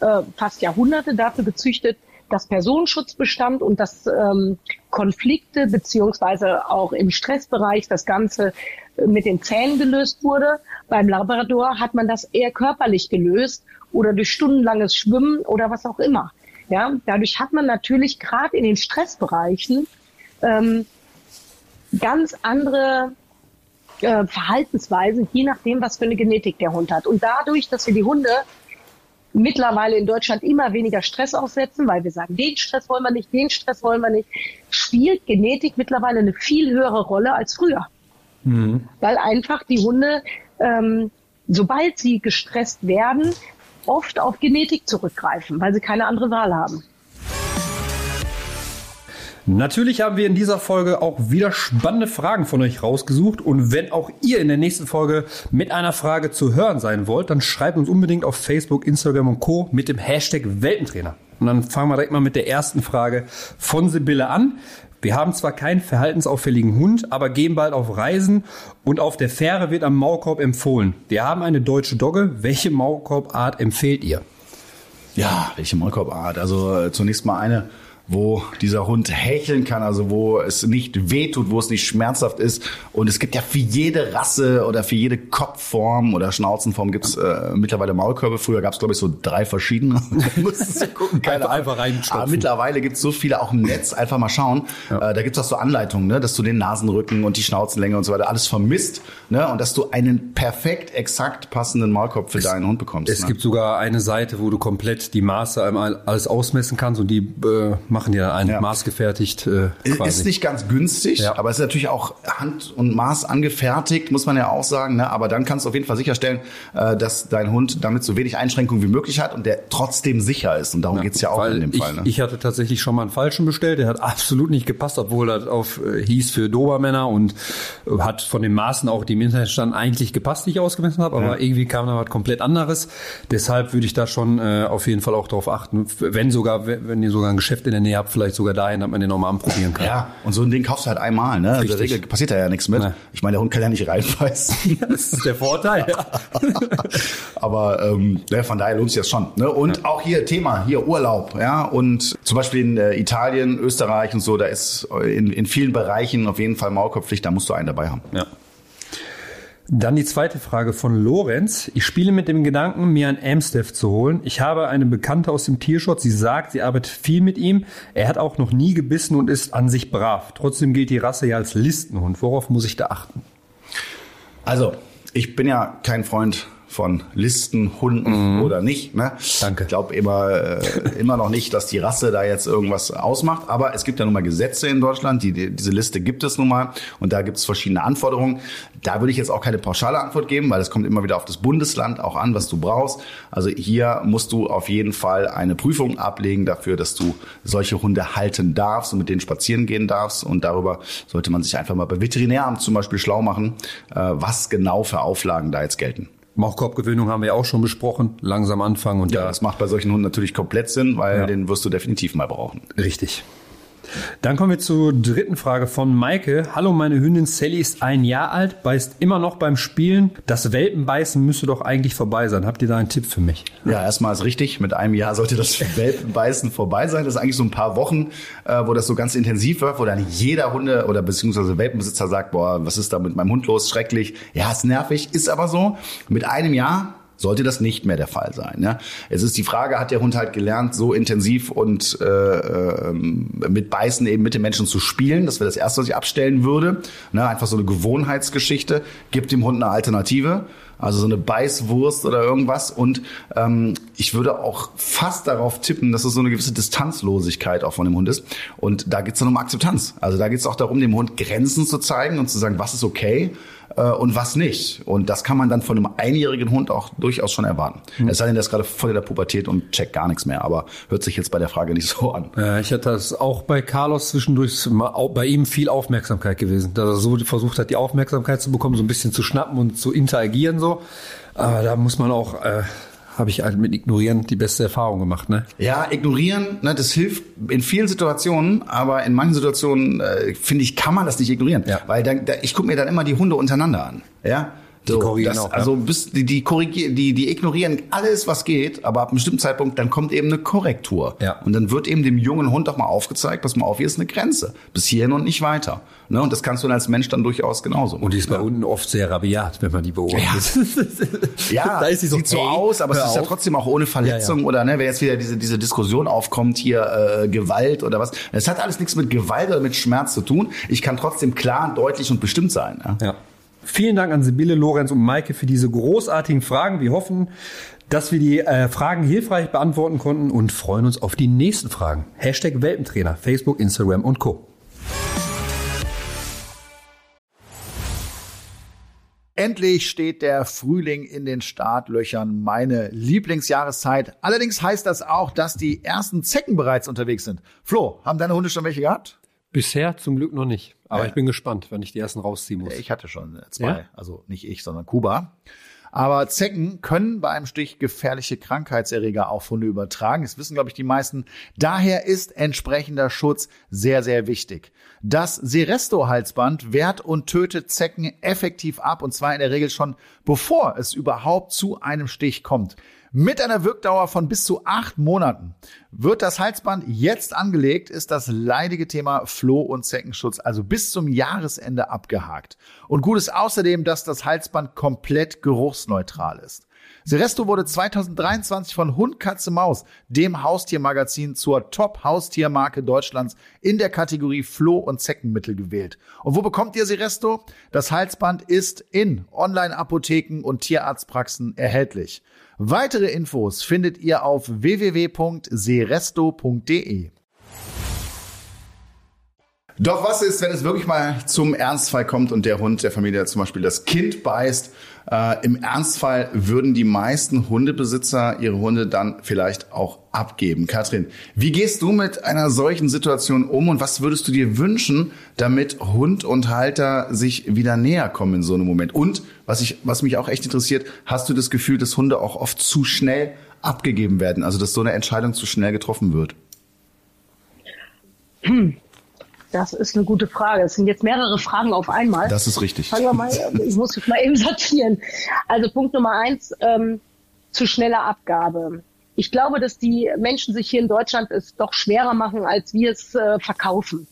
äh, fast Jahrhunderte dafür gezüchtet, dass Personenschutz bestand und dass ähm, Konflikte beziehungsweise auch im Stressbereich das Ganze mit den Zähnen gelöst wurde. Beim Labrador hat man das eher körperlich gelöst oder durch stundenlanges Schwimmen oder was auch immer. Ja, dadurch hat man natürlich gerade in den Stressbereichen ähm, ganz andere äh, Verhaltensweisen, je nachdem, was für eine Genetik der Hund hat. Und dadurch, dass wir die Hunde mittlerweile in Deutschland immer weniger Stress aussetzen, weil wir sagen, den Stress wollen wir nicht, den Stress wollen wir nicht, spielt Genetik mittlerweile eine viel höhere Rolle als früher. Mhm. Weil einfach die Hunde, ähm, sobald sie gestresst werden, oft auf Genetik zurückgreifen, weil sie keine andere Wahl haben. Natürlich haben wir in dieser Folge auch wieder spannende Fragen von euch rausgesucht. Und wenn auch ihr in der nächsten Folge mit einer Frage zu hören sein wollt, dann schreibt uns unbedingt auf Facebook, Instagram und Co. mit dem Hashtag Weltentrainer. Und dann fangen wir direkt mal mit der ersten Frage von Sibylle an. Wir haben zwar keinen verhaltensauffälligen Hund, aber gehen bald auf Reisen und auf der Fähre wird am Maulkorb empfohlen. Wir haben eine deutsche Dogge. Welche Maulkorbart empfehlt ihr? Ja, welche Maulkorbart? Also äh, zunächst mal eine, wo dieser Hund hecheln kann, also wo es nicht wehtut, wo es nicht schmerzhaft ist. Und es gibt ja für jede Rasse oder für jede Kopfform oder Schnauzenform gibt's äh, mittlerweile Maulkörbe. Früher gab's glaube ich, so drei verschiedene. Gucken, keine Einfach- einfach reinstopfen. Aber mittlerweile gibt's so viele auch im Netz. Einfach mal schauen. Äh, da gibt's auch so Anleitungen, ne, dass du den Nasenrücken und die Schnauzenlänge und so weiter alles vermisst. Ne, und dass du einen perfekt, exakt passenden Maulkorb für deinen Hund bekommst. Es ne? gibt sogar eine Seite, wo du komplett die Maße einmal alles ausmessen kannst und die äh, machen dann ein Ja. maßgefertigt äh, quasi. Ist nicht ganz günstig, Ja. aber es ist natürlich auch Hand und Maß angefertigt, muss man ja auch sagen. Ne? Aber dann kannst du auf jeden Fall sicherstellen, äh, dass dein Hund damit so wenig Einschränkungen wie möglich hat und der trotzdem sicher ist. Und darum geht's ja auch in dem ich, Fall. Ne? ich hatte tatsächlich schon mal einen falschen bestellt, der hat absolut nicht gepasst, obwohl das auf äh, hieß für Dobermänner und äh, hat von den Maßen auch, die im Internet standen, eigentlich gepasst, die ich ausgemessen habe, aber irgendwie kam da was komplett anderes. Deshalb würde ich da schon äh, auf jeden Fall auch darauf achten, wenn sogar, wenn ihr sogar ein Geschäft in der Nähe habt, vielleicht sogar dahin, dass man den nochmal anprobieren kann. ja, und so ein Ding kaufst du halt einmal. Ne? Also in der. Regel passiert da ja nichts mit. Nee. Ich meine, der Hund kann ja nicht reinbeißen. Das ist der Vorteil. Ja. Aber ähm, ne, von daher lohnt sich das schon. Ne? Und auch hier Thema, hier Urlaub, ja. Und zum Beispiel in äh, Italien, Österreich und so, da ist in, in vielen Bereichen auf jeden Fall Maulkorbpflicht, da musst du einen dabei haben. Ja. Dann die zweite Frage von Lorenz. Ich spiele mit dem Gedanken, mir ein Amstaff zu holen. Ich habe eine Bekannte aus dem Tierschutz. Sie sagt, sie arbeitet viel mit ihm. Er hat auch noch nie gebissen und ist an sich brav. Trotzdem gilt die Rasse ja als Listenhund. Worauf muss ich da achten? Also, ich bin ja kein Freund von Listen, Hunden oder nicht. Ne? Danke. Ich glaube immer, äh, immer noch nicht, dass die Rasse da jetzt irgendwas ausmacht. Aber es gibt ja nun mal Gesetze in Deutschland. Die, die, diese Liste gibt es nun mal. Und da gibt es verschiedene Anforderungen. Da würde ich jetzt auch keine pauschale Antwort geben, weil es kommt immer wieder auf das Bundesland auch an, was du brauchst. Also hier musst du auf jeden Fall eine Prüfung ablegen dafür, dass du solche Hunde halten darfst und mit denen spazieren gehen darfst. Und darüber sollte man sich einfach mal bei Veterinäramt zum Beispiel schlau machen, äh, was genau für Auflagen da jetzt gelten. Maulkorbgewöhnung haben wir ja auch schon besprochen. Langsam anfangen und Ja, da das macht bei solchen Hunden natürlich komplett Sinn, weil Ja. den wirst du definitiv mal brauchen. Richtig. Dann kommen wir zur dritten Frage von Maike. Hallo, meine Hündin Sally ist ein Jahr alt, beißt immer noch beim Spielen. Das Welpenbeißen müsste doch eigentlich vorbei sein. Habt ihr da einen Tipp für mich? Ja, erstmal ist richtig. Mit einem Jahr sollte das Welpenbeißen vorbei sein. Das ist eigentlich so ein paar Wochen, äh, wo das so ganz intensiv wird, wo dann jeder Hunde- oder beziehungsweise Welpenbesitzer sagt, boah, was ist da mit meinem Hund los? Schrecklich. Ja, ist nervig, ist aber so. Mit einem Jahr sollte das nicht mehr der Fall sein. Ne? Es ist die Frage, hat der Hund halt gelernt, so intensiv und äh, ähm, mit Beißen eben mit den Menschen zu spielen? Das wäre das Erste, was ich abstellen würde. Ne? Einfach so eine Gewohnheitsgeschichte. Gibt dem Hund eine Alternative. Also so eine Beißwurst oder irgendwas. Und ähm, ich würde auch fast darauf tippen, dass es so eine gewisse Distanzlosigkeit auch von dem Hund ist. Und da geht es dann um Akzeptanz. Also da geht es auch darum, dem Hund Grenzen zu zeigen und zu sagen, was ist okay äh, und was nicht. Und das kann man dann von einem einjährigen Hund auch durchaus schon erwarten. Es sei denn, der ist gerade voll in der Pubertät und checkt gar nichts mehr. Aber hört sich jetzt bei der Frage nicht so an. Äh, ich hatte das auch bei Carlos zwischendurch bei ihm viel Aufmerksamkeit gewesen, dass er so versucht hat, die Aufmerksamkeit zu bekommen, so ein bisschen zu schnappen und zu interagieren so. Aber da muss man auch, äh, habe ich halt mit Ignorieren die beste Erfahrung gemacht, ne? Ja, ignorieren, ne, das hilft in vielen Situationen, aber in manchen Situationen, äh, finde ich, kann man das nicht ignorieren. Ja. Weil dann, da, ich gucke mir dann immer die Hunde untereinander an. Ja. So, korrigieren das, auch, ja. Also bis, die, die, korrigieren, die, die ignorieren alles, was geht, aber ab einem bestimmten Zeitpunkt, dann kommt eben eine Korrektur. Ja. Und dann wird eben dem jungen Hund auch mal aufgezeigt, pass mal auf, hier ist eine Grenze. Bis hierhin und nicht weiter. Ne? Und das kannst du dann als Mensch dann durchaus genauso. Und die ist bei Hunden oft sehr rabiat, wenn man die beobachtet. Ja, da ist sie so, sieht so aus, aber es ist ja trotzdem auch ohne Verletzung Ja, ja. oder ne, wenn jetzt wieder diese, diese Diskussion aufkommt, hier äh, Gewalt oder was. Es hat alles nichts mit Gewalt oder mit Schmerz zu tun. Ich kann trotzdem klar, deutlich und bestimmt sein. Ja? Ja. Vielen Dank an Sibylle, Lorenz und Maike für diese großartigen Fragen. Wir hoffen, dass wir die äh, Fragen hilfreich beantworten konnten und freuen uns auf die nächsten Fragen. Hashtag Welpentrainer, Facebook, Instagram und Co. Endlich steht der Frühling in den Startlöchern, meine Lieblingsjahreszeit. Allerdings heißt das auch, dass die ersten Zecken bereits unterwegs sind. Flo, haben deine Hunde schon welche gehabt? Bisher zum Glück noch nicht. Aber ich bin gespannt, wenn ich die ersten rausziehen muss. Ich hatte schon zwei, Ja? also nicht ich, sondern Kuba. Aber Zecken können bei einem Stich gefährliche Krankheitserreger auf Hunde übertragen. Das wissen, glaube ich, die meisten. Daher ist entsprechender Schutz sehr, sehr wichtig. Das Seresto-Halsband wehrt und tötet Zecken effektiv ab und zwar in der Regel schon bevor es überhaupt zu einem Stich kommt. Mit einer Wirkdauer von bis zu acht Monaten. Wird das Halsband jetzt angelegt, ist das leidige Thema Floh- und Zeckenschutz also bis zum Jahresende abgehakt. Und gut ist außerdem, dass das Halsband komplett geruchsneutral ist. Seresto wurde 2023 von Hund, Katze, Maus, dem Haustiermagazin, zur Top-Haustiermarke Deutschlands in der Kategorie Floh- und Zeckenmittel gewählt. Und wo bekommt ihr Seresto? Das Halsband ist in Online-Apotheken und Tierarztpraxen erhältlich. Weitere Infos findet ihr auf www.seresto.de. Doch was ist, wenn es wirklich mal zum Ernstfall kommt und der Hund der Familie zum Beispiel das Kind beißt? Äh, Im Ernstfall würden die meisten Hundebesitzer ihre Hunde dann vielleicht auch abgeben. Katrin, wie gehst du mit einer solchen Situation um und was würdest du dir wünschen, damit Hund und Halter sich wieder näher kommen in so einem Moment? Und was ich, was mich auch echt interessiert, hast du das Gefühl, dass Hunde auch oft zu schnell abgegeben werden, also dass so eine Entscheidung zu schnell getroffen wird? Hm. Das ist eine gute Frage. Es sind jetzt mehrere Fragen auf einmal. Das ist richtig. Fangen wir mal, ich muss mich mal eben sortieren. Also Punkt Nummer eins, ähm, zu schneller Abgabe. Ich glaube, dass die Menschen sich hier in Deutschland es doch schwerer machen, als wir es äh, verkaufen.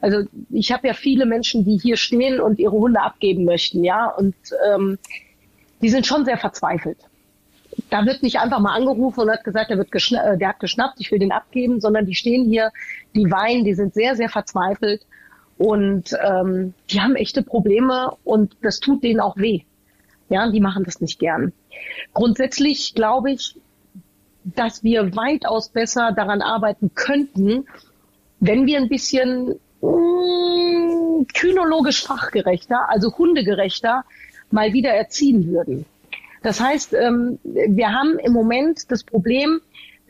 Also ich habe ja viele Menschen, die hier stehen und ihre Hunde abgeben möchten, ja, und ähm, die sind schon sehr verzweifelt da wird nicht einfach mal angerufen und hat gesagt, der, wird äh, der hat geschnappt, ich will den abgeben, sondern die stehen hier, die weinen, die sind sehr, sehr verzweifelt und ähm, die haben echte Probleme und das tut denen auch weh. Ja, die machen das nicht gern. Grundsätzlich glaube ich, dass wir weitaus besser daran arbeiten könnten, wenn wir ein bisschen mh, mm, kynologisch fachgerechter, also hundegerechter, mal wieder erziehen würden. Das heißt, ähm, wir haben im Moment das Problem,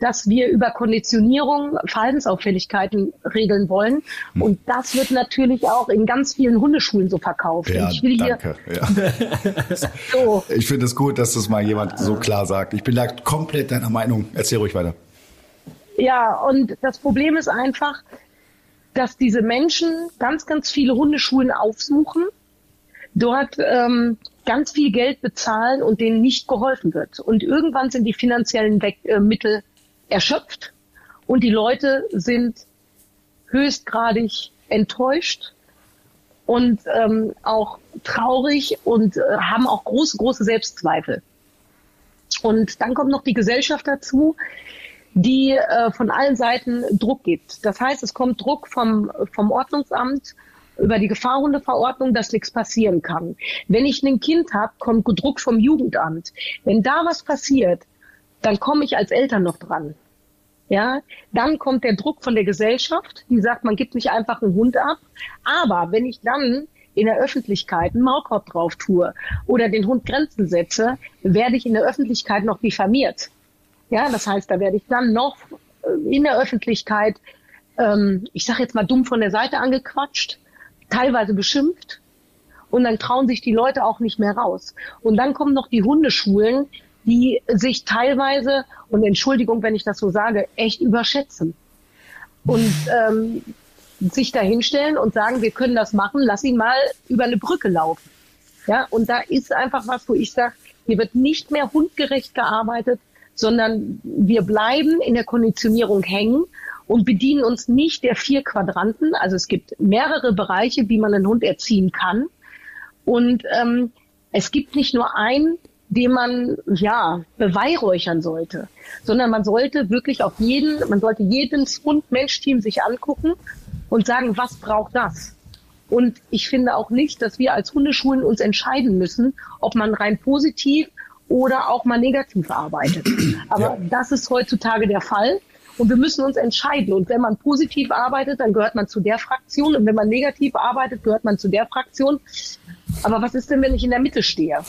dass wir über Konditionierung Verhaltensauffälligkeiten regeln wollen. Hm. Und das wird natürlich auch in ganz vielen Hundeschulen so verkauft. Ja, ich will danke. Ja. so. Ich finde es gut, dass das mal jemand so klar sagt. Ich bin da komplett deiner Meinung. Erzähl ruhig weiter. Ja, und das Problem ist einfach, dass diese Menschen ganz, ganz viele Hundeschulen aufsuchen, dort ähm, ganz viel Geld bezahlen und denen nicht geholfen wird. Und irgendwann sind die finanziellen We äh, Mittel erschöpft und die Leute sind höchstgradig enttäuscht und ähm, auch traurig und äh, haben auch große, große Selbstzweifel. Und dann kommt noch die Gesellschaft dazu, die äh, von allen Seiten Druck gibt. Das heißt, es kommt Druck vom, vom Ordnungsamt, über die Gefahrhundeverordnung, dass nichts passieren kann. Wenn ich ein Kind habe, kommt Druck vom Jugendamt. Wenn da was passiert, dann komme ich als Eltern noch dran. Ja, dann kommt der Druck von der Gesellschaft, die sagt, man gibt nicht einfach einen Hund ab. Aber wenn ich dann in der Öffentlichkeit einen Maulkorb drauf tue oder den Hund Grenzen setze, werde ich in der Öffentlichkeit noch diffamiert. Ja, das heißt, da werde ich dann noch äh, in der Öffentlichkeit, ähm, ich sage jetzt mal dumm von der Seite angequatscht teilweise beschimpft und dann trauen sich die Leute auch nicht mehr raus. Und dann kommen noch die Hundeschulen, die sich teilweise, und Entschuldigung, wenn ich das so sage, echt überschätzen. Und ähm, sich dahinstellen und sagen, wir können das machen, lass ihn mal über eine Brücke laufen. Ja, und da ist einfach was, wo ich sage, hier wird nicht mehr hundgerecht gearbeitet, sondern wir bleiben in der Konditionierung hängen und bedienen uns nicht der vier Quadranten. Also es gibt mehrere Bereiche, wie man einen Hund erziehen kann. Und ähm, es gibt nicht nur einen, den man ja beweihräuchern sollte, sondern man sollte wirklich auf jeden, man sollte jedes Hund-Mensch-Team sich angucken und sagen, was braucht das? Und ich finde auch nicht, dass wir als Hundeschulen uns entscheiden müssen, ob man rein positiv oder auch mal negativ arbeitet. Aber ja. das ist heutzutage der Fall. Und wir müssen uns entscheiden. Und wenn man positiv arbeitet, dann gehört man zu der Fraktion. Und wenn man negativ arbeitet, gehört man zu der Fraktion. Aber was ist denn, wenn ich in der Mitte stehe?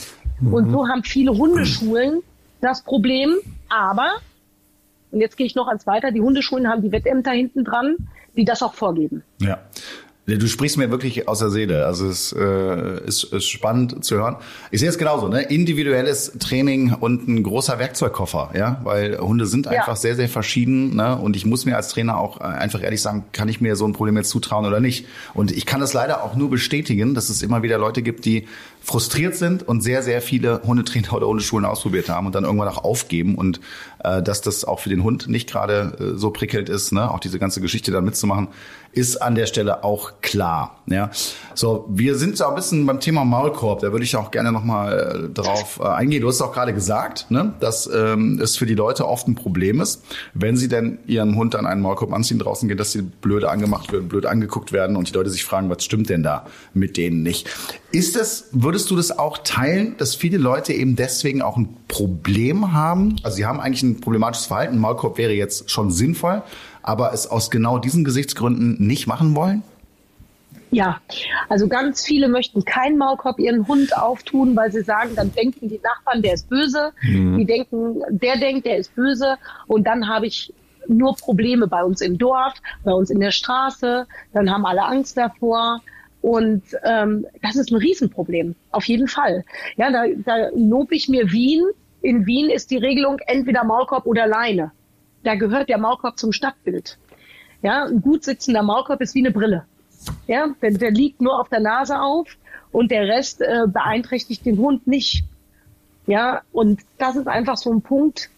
Mhm. Und so haben viele Hundeschulen das Problem. Aber, und jetzt gehe ich noch ans weiter, die Hundeschulen haben die Wettämter hinten dran, die das auch vorgeben. Ja. Du sprichst mir wirklich aus der Seele. Also es äh, ist, ist spannend zu hören. Ich sehe es genauso, ne? Individuelles Training und ein großer Werkzeugkoffer, ja, weil Hunde sind Ja. einfach sehr, sehr verschieden, ne? Und ich muss mir als Trainer auch äh, einfach ehrlich sagen, kann ich mir so ein Problem jetzt zutrauen oder nicht? Und ich kann das leider auch nur bestätigen, dass es immer wieder Leute gibt, die frustriert sind und sehr, sehr viele Hundetrainer oder Hundeschulen ausprobiert haben und dann irgendwann auch aufgeben und äh, dass das auch für den Hund nicht gerade äh, so prickelnd ist, ne? auch diese ganze Geschichte da mitzumachen, ist an der Stelle auch klar. Ja, so wir sind so ein bisschen beim Thema Maulkorb. Da würde ich auch gerne noch mal äh, drauf äh, eingehen. Du hast auch gerade gesagt, ne, dass ähm, es für die Leute oft ein Problem ist, wenn sie denn ihren Hund an einen Maulkorb anziehen draußen gehen, dass sie blöde angemacht werden, blöd angeguckt werden und die Leute sich fragen, was stimmt denn da mit denen nicht? Ist das, würdest du das auch teilen, dass viele Leute eben deswegen auch ein Problem haben? Also sie haben eigentlich ein problematisches Verhalten. Ein Maulkorb wäre jetzt schon sinnvoll, aber es aus genau diesen Gesichtsgründen nicht machen wollen? Ja, also ganz viele möchten keinen Maulkorb ihren Hund auftun, weil sie sagen, dann denken die Nachbarn, der ist böse. Die denken, der denkt, der ist böse. Und dann habe ich nur Probleme bei uns im Dorf, bei uns in der Straße. Dann haben alle Angst davor. Und ähm, das ist ein Riesenproblem, auf jeden Fall. Ja, da, da lobe ich mir Wien. In Wien ist die Regelung entweder Maulkorb oder Leine. Da gehört der Maulkorb zum Stadtbild. Ja, ein gut sitzender Maulkorb ist wie eine Brille. Ja, der, der liegt nur auf der Nase auf und der Rest äh, beeinträchtigt den Hund nicht. Ja, und das ist einfach so ein Punkt,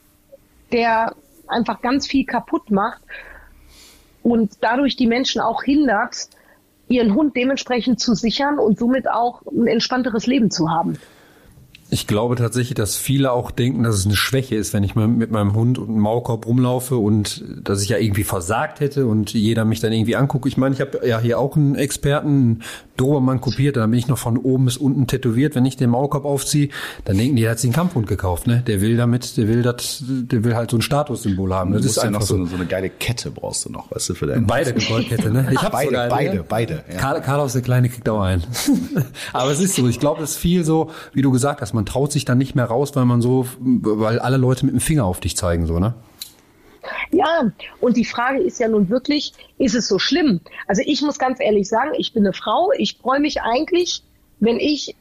der einfach ganz viel kaputt macht und dadurch die Menschen auch hindert, ihren Hund dementsprechend zu sichern und somit auch ein entspannteres Leben zu haben. Ich glaube tatsächlich, dass viele auch denken, dass es eine Schwäche ist, wenn ich mit meinem Hund und einem Maulkorb rumlaufe und dass ich ja irgendwie versagt hätte und jeder mich dann irgendwie anguckt. Ich meine, ich habe ja hier auch einen Experten, Dobermann kopiert, dann bin ich noch von oben bis unten tätowiert. Wenn ich den Maulkorb aufziehe, dann denken die, der hat sich einen Kampfhund gekauft. Ne? Der will damit, der will das, der will halt so ein Statussymbol haben. Du Das musst ist ja noch einfach so so. eine, so eine geile Kette brauchst du noch, weißt du, für deinen Beide Goldkette, ne? Ich hab's Beide, sogar, beide, ne? beide, ja. Karl, Karl aus der Kleine kriegt auch einen. Aber es ist so. Ich glaube, es ist viel so, wie du gesagt hast, man traut sich dann nicht mehr raus, weil man so, weil alle Leute mit dem Finger auf dich zeigen, so, ne? Ja, und die Frage ist ja nun wirklich, ist es so schlimm? Also ich muss ganz ehrlich sagen, ich bin eine Frau, ich freue mich eigentlich, wenn ich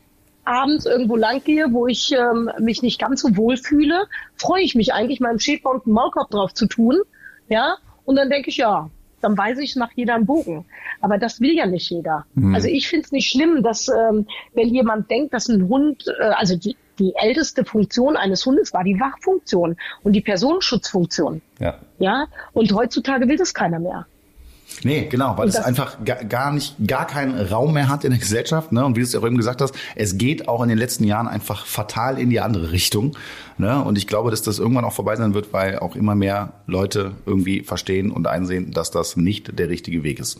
abends irgendwo lang gehe, wo ich ähm, mich nicht ganz so wohl fühle, freue ich mich eigentlich, meinem Schäfer und Maulkorb drauf zu tun. Ja, und dann denke ich, ja, dann weiß ich nach jeder einen Bogen. Aber das will ja nicht jeder. Also ich finde es nicht schlimm, dass ähm, wenn jemand denkt, dass ein Hund, äh, also die, die älteste Funktion eines Hundes war die Wachfunktion und die Personenschutzfunktion. Ja. Ja, und heutzutage will das keiner mehr. Nee, genau, weil es einfach gar, gar nicht, gar keinen Raum mehr hat in der Gesellschaft. Ne? Und wie du es ja auch eben gesagt hast, es geht auch in den letzten Jahren einfach fatal in die andere Richtung. Ne? Und ich glaube, dass das irgendwann auch vorbei sein wird, weil auch immer mehr Leute irgendwie verstehen und einsehen, dass das nicht der richtige Weg ist.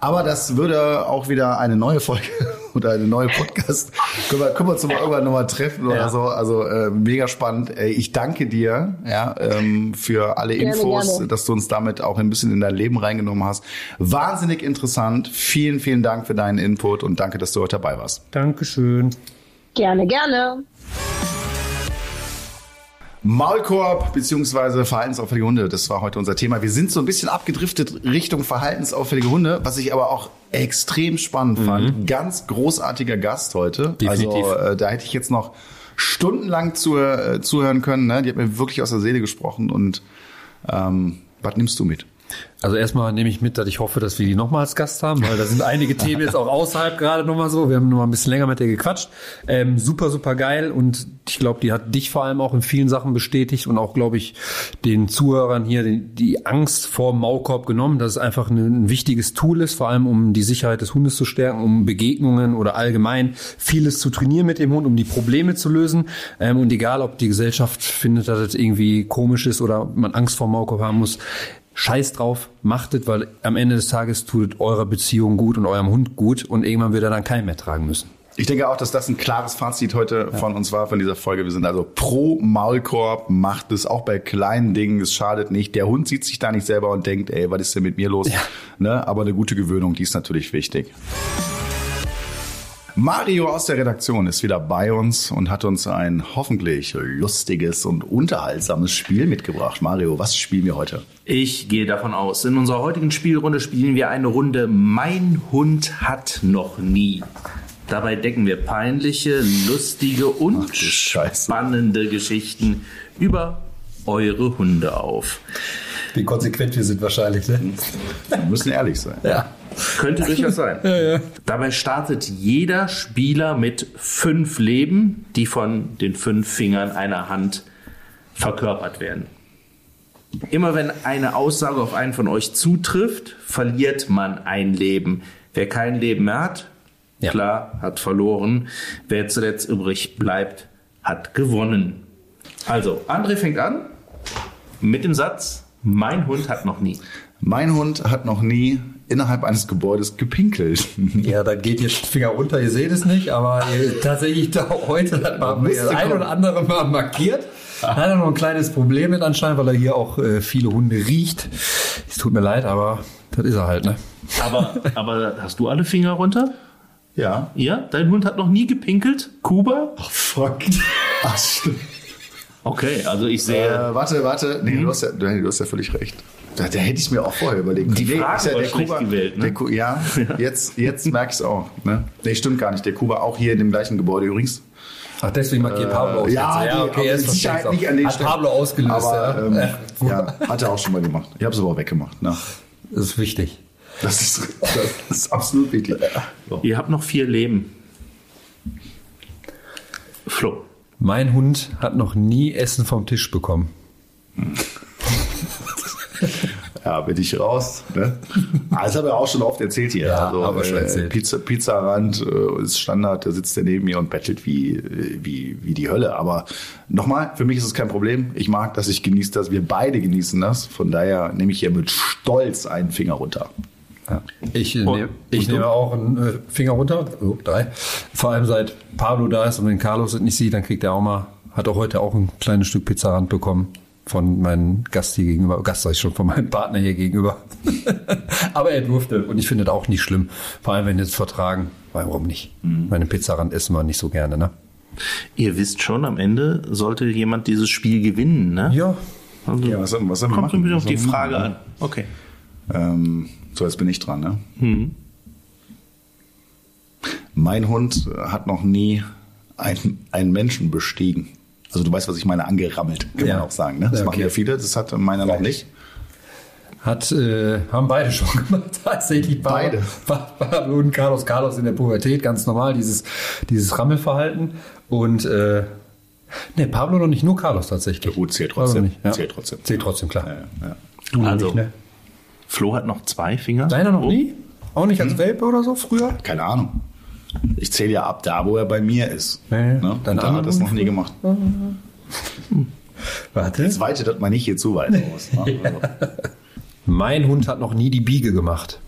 Aber das würde auch wieder eine neue Folge oder eine neue Podcast. können, wir, können wir uns mal irgendwann nochmal treffen oder Ja. so. Also äh, mega spannend. Äh, Ich danke dir ja, ähm, für alle Gerne, Infos, gerne. dass du uns damit auch ein bisschen in dein Leben reingenommen hast. Wahnsinnig interessant. Vielen, vielen Dank für deinen Input und danke, dass du heute dabei warst. Dankeschön. Gerne, gerne. Maulkorb beziehungsweise verhaltensauffällige Hunde, das war heute unser Thema. Wir sind so ein bisschen abgedriftet Richtung verhaltensauffällige Hunde, was ich aber auch extrem spannend fand. Ganz großartiger Gast heute. Definitiv. Also äh, da hätte ich jetzt noch stundenlang zu, äh, zuhören können. Ne? Die hat mir wirklich aus der Seele gesprochen. Und ähm, was nimmst du mit? Also erstmal nehme ich mit, dass ich hoffe, dass wir die nochmal als Gast haben, weil da sind einige Themen jetzt auch außerhalb gerade nochmal so. Wir haben noch mal ein bisschen länger mit der gequatscht. Ähm, super, super geil und ich glaube, die hat dich vor allem auch in vielen Sachen bestätigt und auch, glaube ich, den Zuhörern hier die, die Angst vor dem Maulkorb genommen, dass es einfach ein, ein wichtiges Tool ist, vor allem um die Sicherheit des Hundes zu stärken, um Begegnungen oder allgemein vieles zu trainieren mit dem Hund, um die Probleme zu lösen. Ähm, und egal, ob die Gesellschaft findet, dass es irgendwie komisch ist oder man Angst vor dem Maulkorb haben muss, Scheiß drauf, macht es, weil am Ende des Tages tut es eurer Beziehung gut und eurem Hund gut und irgendwann wird er dann keinen mehr tragen müssen. Ich denke auch, dass das ein klares Fazit heute von uns war, von dieser Folge. Wir sind also pro Maulkorb, macht es auch bei kleinen Dingen, es schadet nicht. Der Hund sieht sich da nicht selber und denkt, ey, was ist denn mit mir los? Ne? Aber eine gute Gewöhnung, die ist natürlich wichtig. Mario aus der Redaktion ist wieder bei uns und hat uns ein hoffentlich lustiges und unterhaltsames Spiel mitgebracht. Mario, was spielen wir heute? Ich gehe davon aus. In unserer heutigen Spielrunde spielen wir eine Runde Mein Hund hat noch nie. Dabei decken wir peinliche, lustige und Ach, spannende Geschichten über eure Hunde auf. Wie konsequent wir sind wahrscheinlich, ne? Wir müssen ehrlich sein. Ja. Könnte durchaus sein. Dabei startet jeder Spieler mit fünf Leben, die von den fünf Fingern einer Hand verkörpert werden. Immer wenn eine Aussage auf einen von euch zutrifft, verliert man ein Leben. Wer kein Leben mehr hat, Ja. klar, hat verloren. Wer zuletzt übrig bleibt, hat gewonnen. Also, André fängt an mit dem Satz, mein Hund hat noch nie. Mein Hund hat noch nie innerhalb eines Gebäudes gepinkelt. Ja, dann geht jetzt Finger runter, ihr seht es nicht, aber tatsächlich da heute hat man das ein kommen. oder andere mal markiert. Hat er noch ein kleines Problem mit anscheinend, weil er hier auch äh, viele Hunde riecht. Es tut mir leid, aber das ist er halt, ne? Aber, aber hast du alle Finger runter? Ja. Ja? Dein Hund hat noch nie gepinkelt? Kuba? Fuck. Ach, stimmt. Okay, also ich sehe. Äh, warte, warte. Nee, du, hast ja, du, du hast ja völlig recht. Da, da hätte ich mir auch vorher überlegt. Die Nee, Frage ist ja der Kuba, gewählt, ne? der Ku, ja, jetzt, jetzt merke ich es auch. Ne? Nee, stimmt gar nicht. Der Kuba auch hier in dem gleichen Gebäude übrigens. Ach, deswegen markiert Pablo aus. Äh, ja, aber okay, jetzt mit Sicherheit nicht an den Hat Stellen. Pablo ausgelöst, Aber, ja. ähm, Äh, ja, hat er auch schon mal gemacht. Ich habe es aber auch weggemacht. Ne? Das ist wichtig. Das, ist, das ist absolut wichtig. Ihr habt noch vier Leben. Flo. Mein Hund hat noch nie Essen vom Tisch bekommen. Ja, bin ich raus. Ne? Ah, Das habe ich auch schon oft erzählt hier. Ja, also, haben wir schon äh, erzählt. Pizza, Pizzarand äh, ist Standard, da sitzt der neben mir und bettelt wie, wie, wie die Hölle. Aber nochmal, für mich ist es kein Problem. Ich mag das, ich genieße das, wir beide genießen das. Von daher nehme ich hier mit Stolz einen Finger runter. Ich, äh, Und- nehm, ich nehme auch einen äh, Finger runter. Oh, drei. Vor allem seit Pablo da ist und wenn Carlos es nicht sieht, dann kriegt er auch mal, hat auch heute auch ein kleines Stück Pizzarand bekommen von meinem Gast hier gegenüber. Gast sag ich schon, von meinem Partner hier gegenüber. Aber er durfte und ich finde das auch nicht schlimm. Vor allem, wenn wir es vertragen. Warum nicht? Mhm. Meine Pizzarand essen wir nicht so gerne, ne? Ihr wisst schon, am Ende sollte jemand dieses Spiel gewinnen, ne? Ja. Also, Ja, was sollen- was wir kommt so ein machen? bisschen auf die Frage machen? an. Okay. Ähm, so, jetzt bin ich dran. Ne? Mein Hund hat noch nie einen, einen Menschen bestiegen. Also du weißt, was ich meine, angerammelt, kann Ja. man auch sagen. Ne? Das Ja, machen okay. ja viele, das hat meiner noch nicht. Hat, äh, haben beide schon gemacht, tatsächlich. Beide. Pa- Pablo und Carlos. Carlos in der Pubertät, ganz normal, dieses, dieses Rammelverhalten. Und, äh, ne, Pablo noch nicht, nur Carlos tatsächlich. Gut, zählt trotzdem. nicht, ja. Zählt trotzdem. Zählt trotzdem, klar. Ja, ja. Du Also, nicht, ne? Flo hat noch zwei Finger. Deiner noch Oh. nie? Auch nicht als Hm? Welpe oder so früher? Keine Ahnung. Ich zähle ja ab da, wo er bei mir ist. Ja, ja. Ne? Und da hat er es noch nie gemacht. Warte. Jetzt weitet das mal nicht hier zu weit aus. Ne? Also, Mein Hund hat noch nie die Biege gemacht.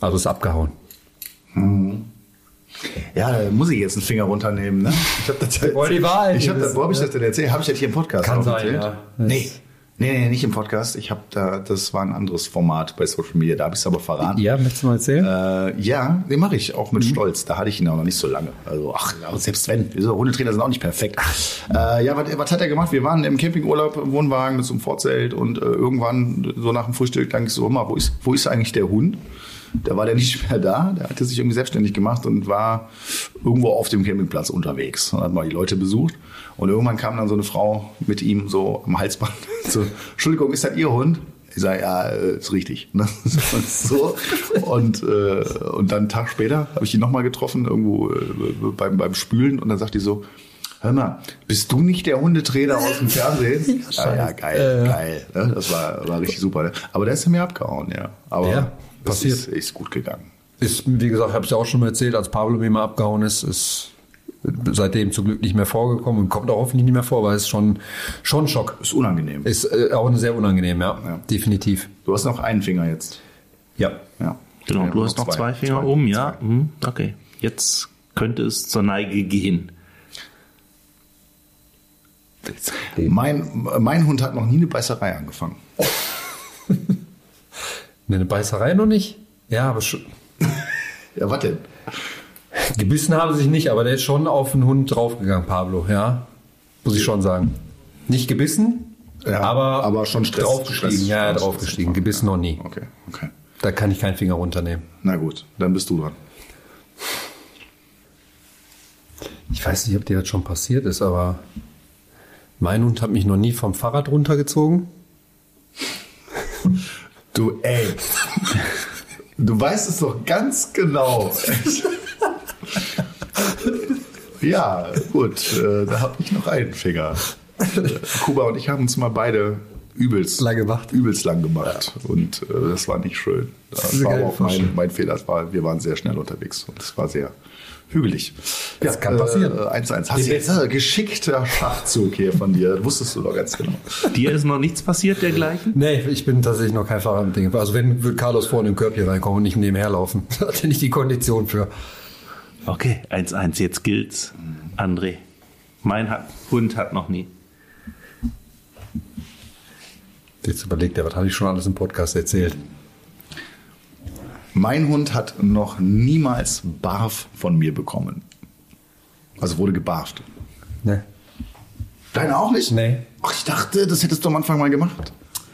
Also ist abgehauen. ja, da muss ich jetzt einen Finger runternehmen. Ne? Ich habe das, Wahrheit ich hab das, wo habe ich ne? das denn erzählt? Habe ich das hier im Podcast Kann auch sein, erzählt? ja. Nee. Nee, nee, nicht im Podcast. Ich habe da, das war ein anderes Format bei Social Media. Da habe ich es aber verraten. Ja, möchtest du mal erzählen? Äh, ja, den mache ich auch Mhm. mit Stolz. Da hatte ich ihn auch noch nicht so lange. Also, ach, selbst wenn, diese Hundetrainer sind auch nicht perfekt. Äh, ja, was, was hat er gemacht? Wir waren im Campingurlaub im Wohnwagen mit so einem Vorzelt und äh, irgendwann, so nach dem Frühstück, dachte ich so, immer, wo ist, wo ist eigentlich der Hund? Da war der nicht mehr da. Der hatte sich irgendwie selbstständig gemacht und war irgendwo auf dem Campingplatz unterwegs. Und hat mal die Leute besucht. Und irgendwann kam dann so eine Frau mit ihm so am Halsband. So, Entschuldigung, ist das Ihr Hund? Ich sage, ja, äh, ist richtig. Ne? Und so. Und, äh, und dann einen Tag später habe ich ihn nochmal getroffen, irgendwo äh, beim, beim Spülen. Und dann sagt die so, hör mal, bist du nicht der Hundetrainer aus dem Fernsehen? ja, ja, geil, geil. Ne? Das war, war richtig super. Ne? Aber der ist mir abgehauen, ja. Aber Ja, passiert. ist, ist gut gegangen. Ist, wie gesagt, habe ich ja auch schon mal erzählt, als Pablo mir mal abgehauen ist, ist seitdem zum Glück nicht mehr vorgekommen und kommt auch hoffentlich nicht mehr vor, weil es schon schon ein Schock. Ist unangenehm. Ist äh, auch sehr unangenehm, ja, Ja. definitiv. Du hast noch einen Finger jetzt. Ja. Ja. Genau, du hast noch zwei, Finger oben, ja. Mhm, okay. Jetzt könnte es zur Neige gehen. Mein, mein Hund hat noch nie eine Beißerei angefangen. Eine Beißerei noch nicht? Ja, aber schon. Ja, was denn? Gebissen haben sie sich nicht, aber der ist schon auf den Hund draufgegangen, Pablo, ja. Muss ich schon sagen. Nicht gebissen, Ja, aber, aber schon Stress- draufgestiegen. Stress- ja, Stress- draufgestiegen. Gebissen noch nie. Okay, okay. Da kann ich keinen Finger runternehmen. Na gut, dann bist du dran. Ich weiß nicht, ob dir das schon passiert ist, aber mein Hund hat mich noch nie vom Fahrrad runtergezogen. Du, ey. Du weißt es doch ganz genau. ja, gut, äh, da habe ich noch einen Finger. Kuba und ich haben uns mal beide übelst Lang gemacht. Übelst lang gemacht. Und äh, das war nicht schön. Das eine war aber auch mein, mein Fehler. Das war, wir waren sehr schnell unterwegs und es war sehr hügelig. Das kann passieren. Äh, 1-1. Hast du jetzt äh, geschickter Schachzug hier von dir. Das wusstest du doch ganz genau. Dir ist noch nichts passiert dergleichen? Nee, ich bin tatsächlich noch kein Fahrer mit Ding. Also wenn würde Carlos vorne im Körbchen reinkommen und nicht nebenher laufen. Da hat er nicht die Kondition für. Okay, 1-1, jetzt gilt's. André. Mein Hund hat noch nie. Jetzt überlegt er, was habe ich schon alles im Podcast erzählt? Mein Hund hat noch niemals Barf von mir bekommen. Also wurde gebarft. Ne. Deine auch nicht? Nee. Ach, ich dachte, das hättest du am Anfang mal gemacht.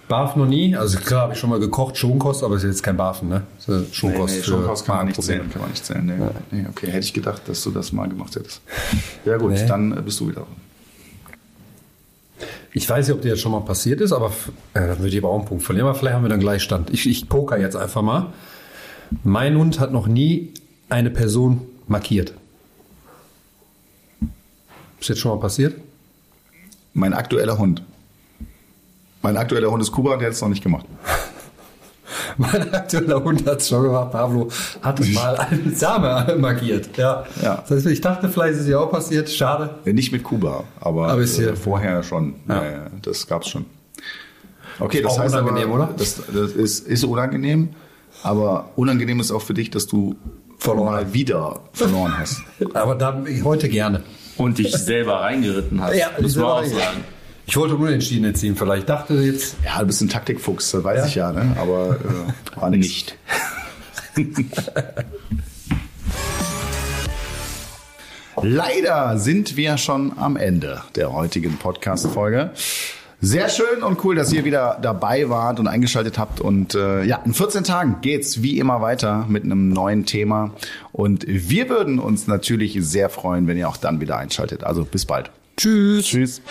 Barf noch nie. Also klar habe ich schon mal gekocht, Schonkost, aber ist jetzt kein Barfen, ne? Schonkost für Schonkost kann man nicht zählen. Kann man nicht zählen. Nee. Nee, okay, hätte ich gedacht, dass du das mal gemacht hättest. Ja gut, Nee. dann äh, bist du wieder. dran. Ich weiß nicht, ob dir das schon mal passiert ist, aber äh, dann würde ich aber auch einen Punkt verlieren. Aber vielleicht haben wir dann Gleichstand. Ich, ich poker jetzt einfach mal. Mein Hund hat noch nie eine Person markiert. Ist jetzt schon mal passiert? Mein aktueller Hund. Mein aktueller Hund ist Kuba und der hat es noch nicht gemacht. Mein aktueller Hund hat es schon gemacht. Pablo hat mal eine Dame markiert. Ja. Ja. Das heißt, ich dachte, vielleicht ist es ja auch passiert. Schade. Ja, nicht mit Kuba, aber, Aber ist hier- äh, vorher schon. Ja. Ja. Ja, das gab's schon. Okay, das Auch heißt unangenehm, aber, oder? Das, das ist, ist unangenehm, aber unangenehm ist auch für dich, dass du Verloren. mal wieder verloren hast. Aber da heute gerne. Und dich selber reingeritten hast. Ja, muss man auch sagen. Ich wollte unentschieden ziehen. Vielleicht dachte jetzt, Ja, du bist ein Taktikfuchs, das weiß ich ja, ne? aber äh, war. Nicht. Leider sind wir schon am Ende der heutigen Podcast-Folge. Sehr schön und cool, dass ihr wieder dabei wart und eingeschaltet habt. Und äh, ja, in 14 Tagen geht's wie immer weiter mit einem neuen Thema. Und wir würden uns natürlich sehr freuen, wenn ihr auch dann wieder einschaltet. Also bis bald. tschüss. Tschüss.